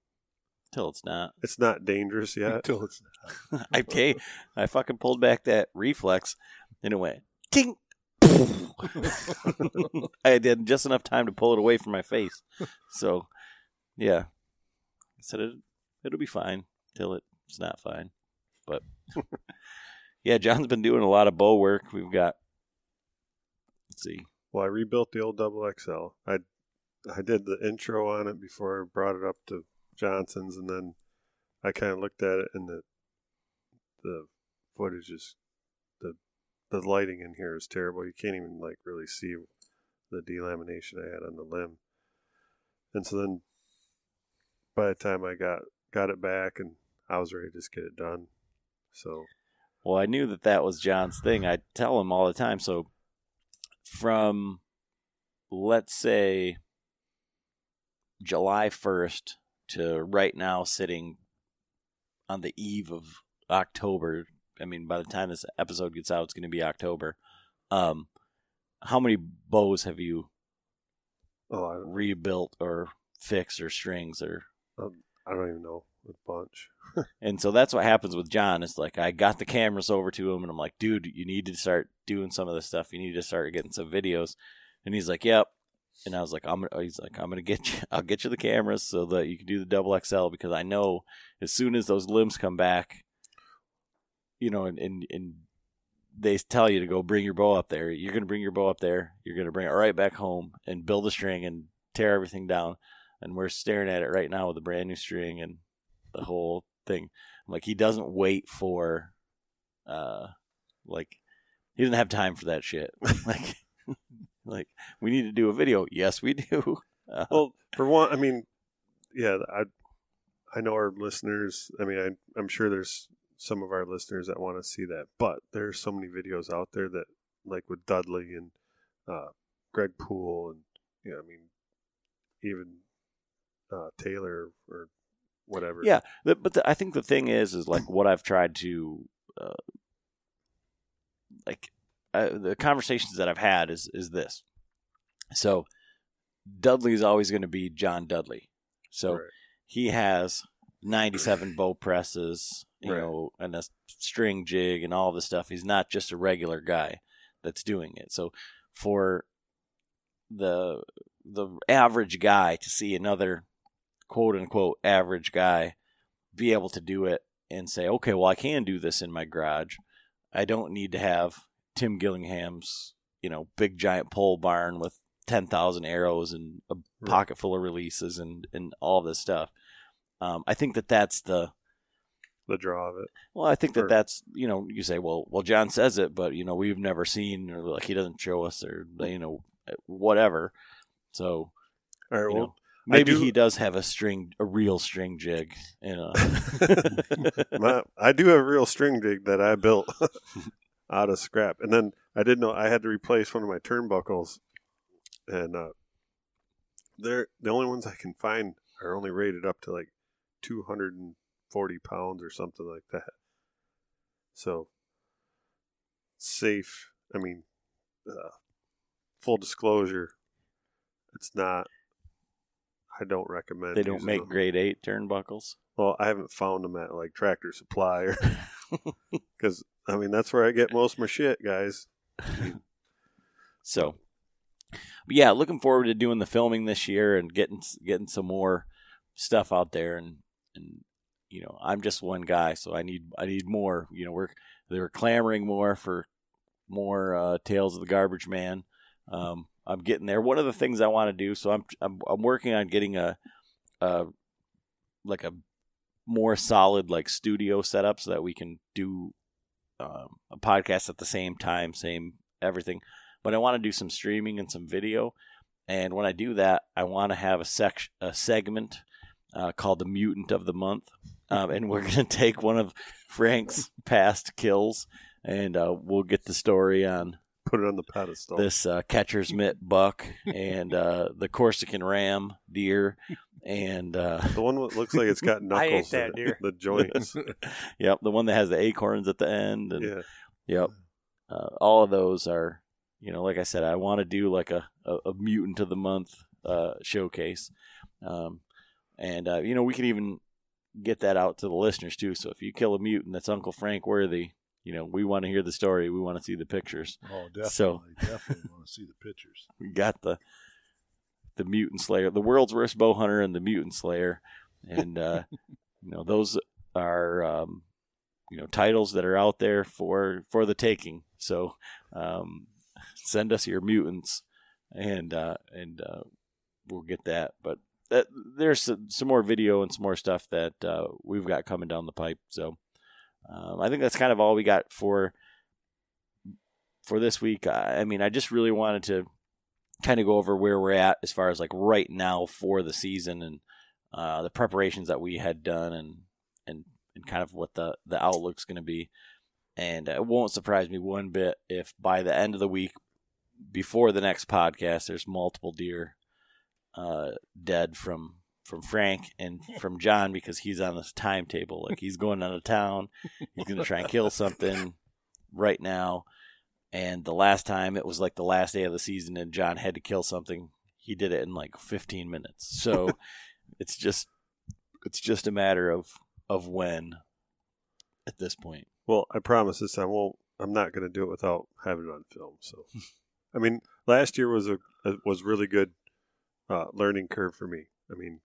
till it's not. It's not dangerous yet. Until it's I okay, I fucking pulled back that reflex, and it went ting. I had just enough time to pull it away from my face, so yeah, I said it. It'll be fine till it's not fine, but yeah, John's been doing a lot of bow work. We've got let's see, Well, I rebuilt the old double XL. I I did the intro on it before I brought it up to Johnson's, and then I kind of looked at it, and the the footage is the the lighting in here is terrible. You can't even like really see the delamination I had on the limb. And so then, by the time I got got it back, and I was ready to just get it done. So Well, I knew that that was John's thing. I tell him all the time. So, from let's say July 1st to right now, sitting on the eve of October. I mean, by the time this episode gets out, it's going to be October. Um, how many bows have you oh, I, rebuilt or fixed or strings or I don't even know a bunch. And so that's what happens with John. It's like I got the cameras over to him, and I'm like, dude, you need to start doing some of this stuff. You need to start getting some videos. And he's like, yep. And I was like, I'm. Gonna, oh, he's like, I'm gonna get you. I'll get you the cameras so that you can do the double XL because I know as soon as those limbs come back, you know, and and, and they tell you to go bring your bow up there. You're gonna bring your bow up there. You're gonna bring it right back home and build a string and tear everything down. And we're staring at it right now with a brand new string and the whole thing. I'm like he doesn't wait for uh like he doesn't have time for that shit. like like we need to do a video. Yes, we do. Uh, Well, for one, I mean, yeah, I I know our listeners. I mean, I, I'm sure there's some of our listeners that want to see that, but there's so many videos out there that, like with Dudley and uh, Greg Poole, and you know, I mean, even uh, Taylor or whatever. Yeah, but the, I think the thing is, is like what I've tried to, uh, like, uh, the conversations that I've had is is this. So, Dudley is always going to be John Dudley. So Right. he has ninety seven bow presses, you Right. know, and a string jig and all this stuff. He's not just a regular guy that's doing it. So for the the average guy to see another quote unquote average guy be able to do it and say, okay, well, I can do this in my garage. I don't need to have Tim Gillingham's, you know, big giant pole barn with 10,000 arrows and a pocket full of releases and, and all this stuff. Um, I think that that's the, the draw of it. well, I think that Sure. that's, you know, you say, well, well, John says it, but, you know, we've never seen or like he doesn't show us or, you know, whatever. So, All right. Well, know, maybe do- he does have a string, a real string jig. You know, my, I do have a real string jig that I built out of scrap, and then I didn't know I had to replace one of my turnbuckles, and uh, they're the only ones I can find are only rated up to like 240 pounds or something like that. So safe. I mean, uh, full disclosure, it's not. I don't recommend. They don't using make them. grade eight turnbuckles. Well, I haven't found them at like Tractor Supply or because I mean that's where I get most of my shit, guys. So, but yeah, looking forward to doing the filming this year and getting getting some more stuff out there. And and you know, I'm just one guy, so I need I need more. You know, we're they're clamoring more for more uh, tales of the garbage man. Um, I'm getting there. One of the things I want to do, so I'm I'm, I'm working on getting a, a like a more solid like studio setup so that we can do um, a podcast at the same time, same everything. But I want to do some streaming and some video. And when I do that, I want to have a sec a segment uh, called the Mutant of the Month, um, and we're gonna take one of Frank's past kills, and uh, we'll get the story on Put it on the pedestal. this uh, catcher's mitt buck and uh, the Corsican ram deer, and uh, the one that looks like it's got knuckles. I ate that deer. The joints. yep, the one that has the acorns at the end, and yeah. Yep. Uh, all of those are, you know, like I said, I want to do like a, a, a mutant of the month uh, showcase. Um, and, uh, you know, we can even get that out to the listeners too. So if you kill a mutant that's Uncle Frank Worthy, you know, we want to hear the story. We want to see the pictures. Oh, definitely, So- definitely want to see the pictures. We got the the mutant slayer, the world's worst bow hunter, and the mutant slayer, and uh, you know those are um, you know titles that are out there for for the taking. So um, send us your mutants, and uh, and uh, we'll get that. But that, there's some, some more video and some more stuff that uh, we've got coming down the pipe. So um, I think that's kind of all we got for for this week. I, I mean, I just really wanted to kind of go over where we're at as far as like right now for the season and uh, the preparations that we had done and and and kind of what the the outlook's going to be. And it won't surprise me one bit if by the end of the week, before the next podcast, there's multiple deer uh, dead from from Frank and from John because he's on this timetable. Like he's going out of town, he's going to try and kill something right now. And the last time it was like the last day of the season, and John had to kill something. He did it in like 15 minutes. So it's just it's just a matter of of when at this point. Well, I promise this I won't. I'm not going to do it without having it on film. So, I mean, last year was a, a was really good uh, learning curve for me. I mean,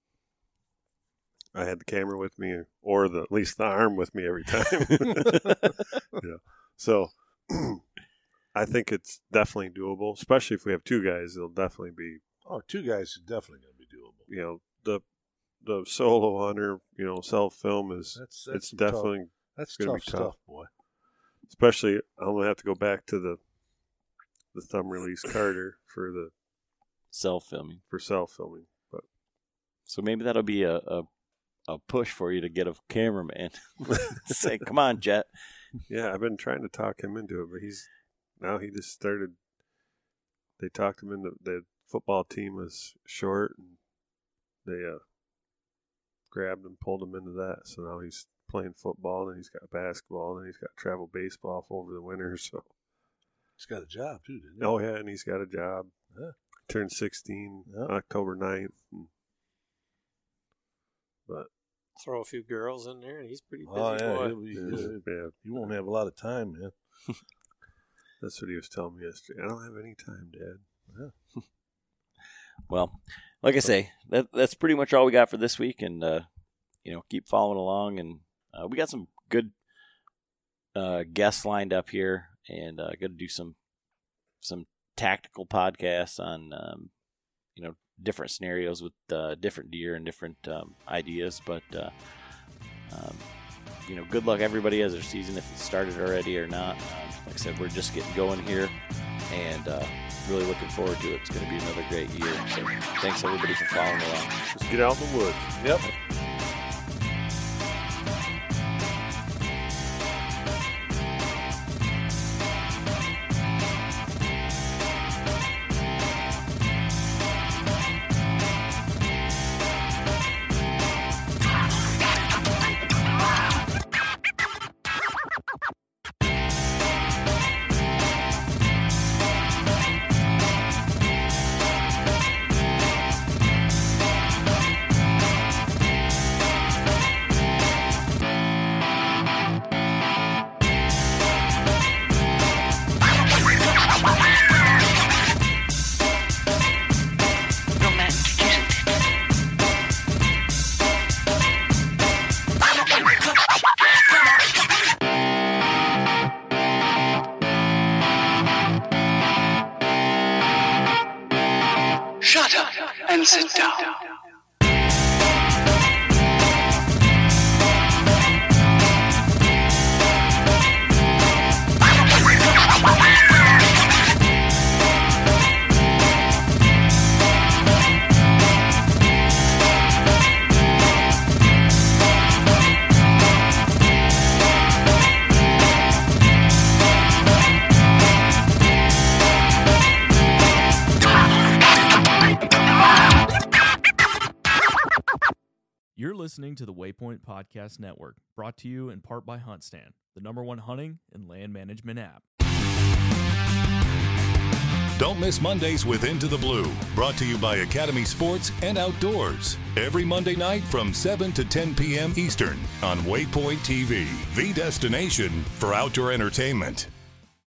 I had the camera with me, or the at least the arm with me every time. yeah. So, I think it's definitely doable, especially if we have two guys. It'll definitely be, Oh, two guys is definitely going to be doable. you know, the the solo hunter, you know, self film is That's, that's it's some tough- definitely that's gonna tough, be tough. stuff, boy. especially I'm gonna have to go back to the the thumb release Carter for the Self filming. for self filming. But So maybe that'll be a, a a push for you to get a cameraman. Say, come on, Jet. yeah, I've been trying to talk him into it, but he's now he just started. They talked him into the football team was short, and they uh, grabbed and pulled him into that. So now he's playing football, and he's got basketball, and he's got travel baseball for over the winter. So He's got a job too, didn't he? oh yeah, and he's got a job. Yeah. Turned sixteen Yeah. October 9th. And, but Throw a few girls in there, and he's pretty busy Oh yeah, boy. he'll be, he'll- yeah, you won't have a lot of time, man. that's what he was telling me yesterday. I don't have any time, Dad. Well, like I say, that that's pretty much all we got for this week, and uh, you know, keep following along, and uh, we got some good uh, guests lined up here, and uh, going to do some some tactical podcasts on um, you know different scenarios with uh, different deer and different um, ideas, but. Uh, um, you know, good luck everybody as their season if it started already or not. Um, like I said, we're just getting going here, and uh, really looking forward to it. It's going to be another great year. So thanks everybody for following along. Just get out in the woods. Yep. Podcast Network, brought to you in part by HuntStand, the number one hunting and land management app. Don't miss Mondays with Into the Blue, brought to you by Academy Sports and Outdoors. Every Monday night from 7 to 10 p.m. Eastern on Waypoint TV, the destination for outdoor entertainment.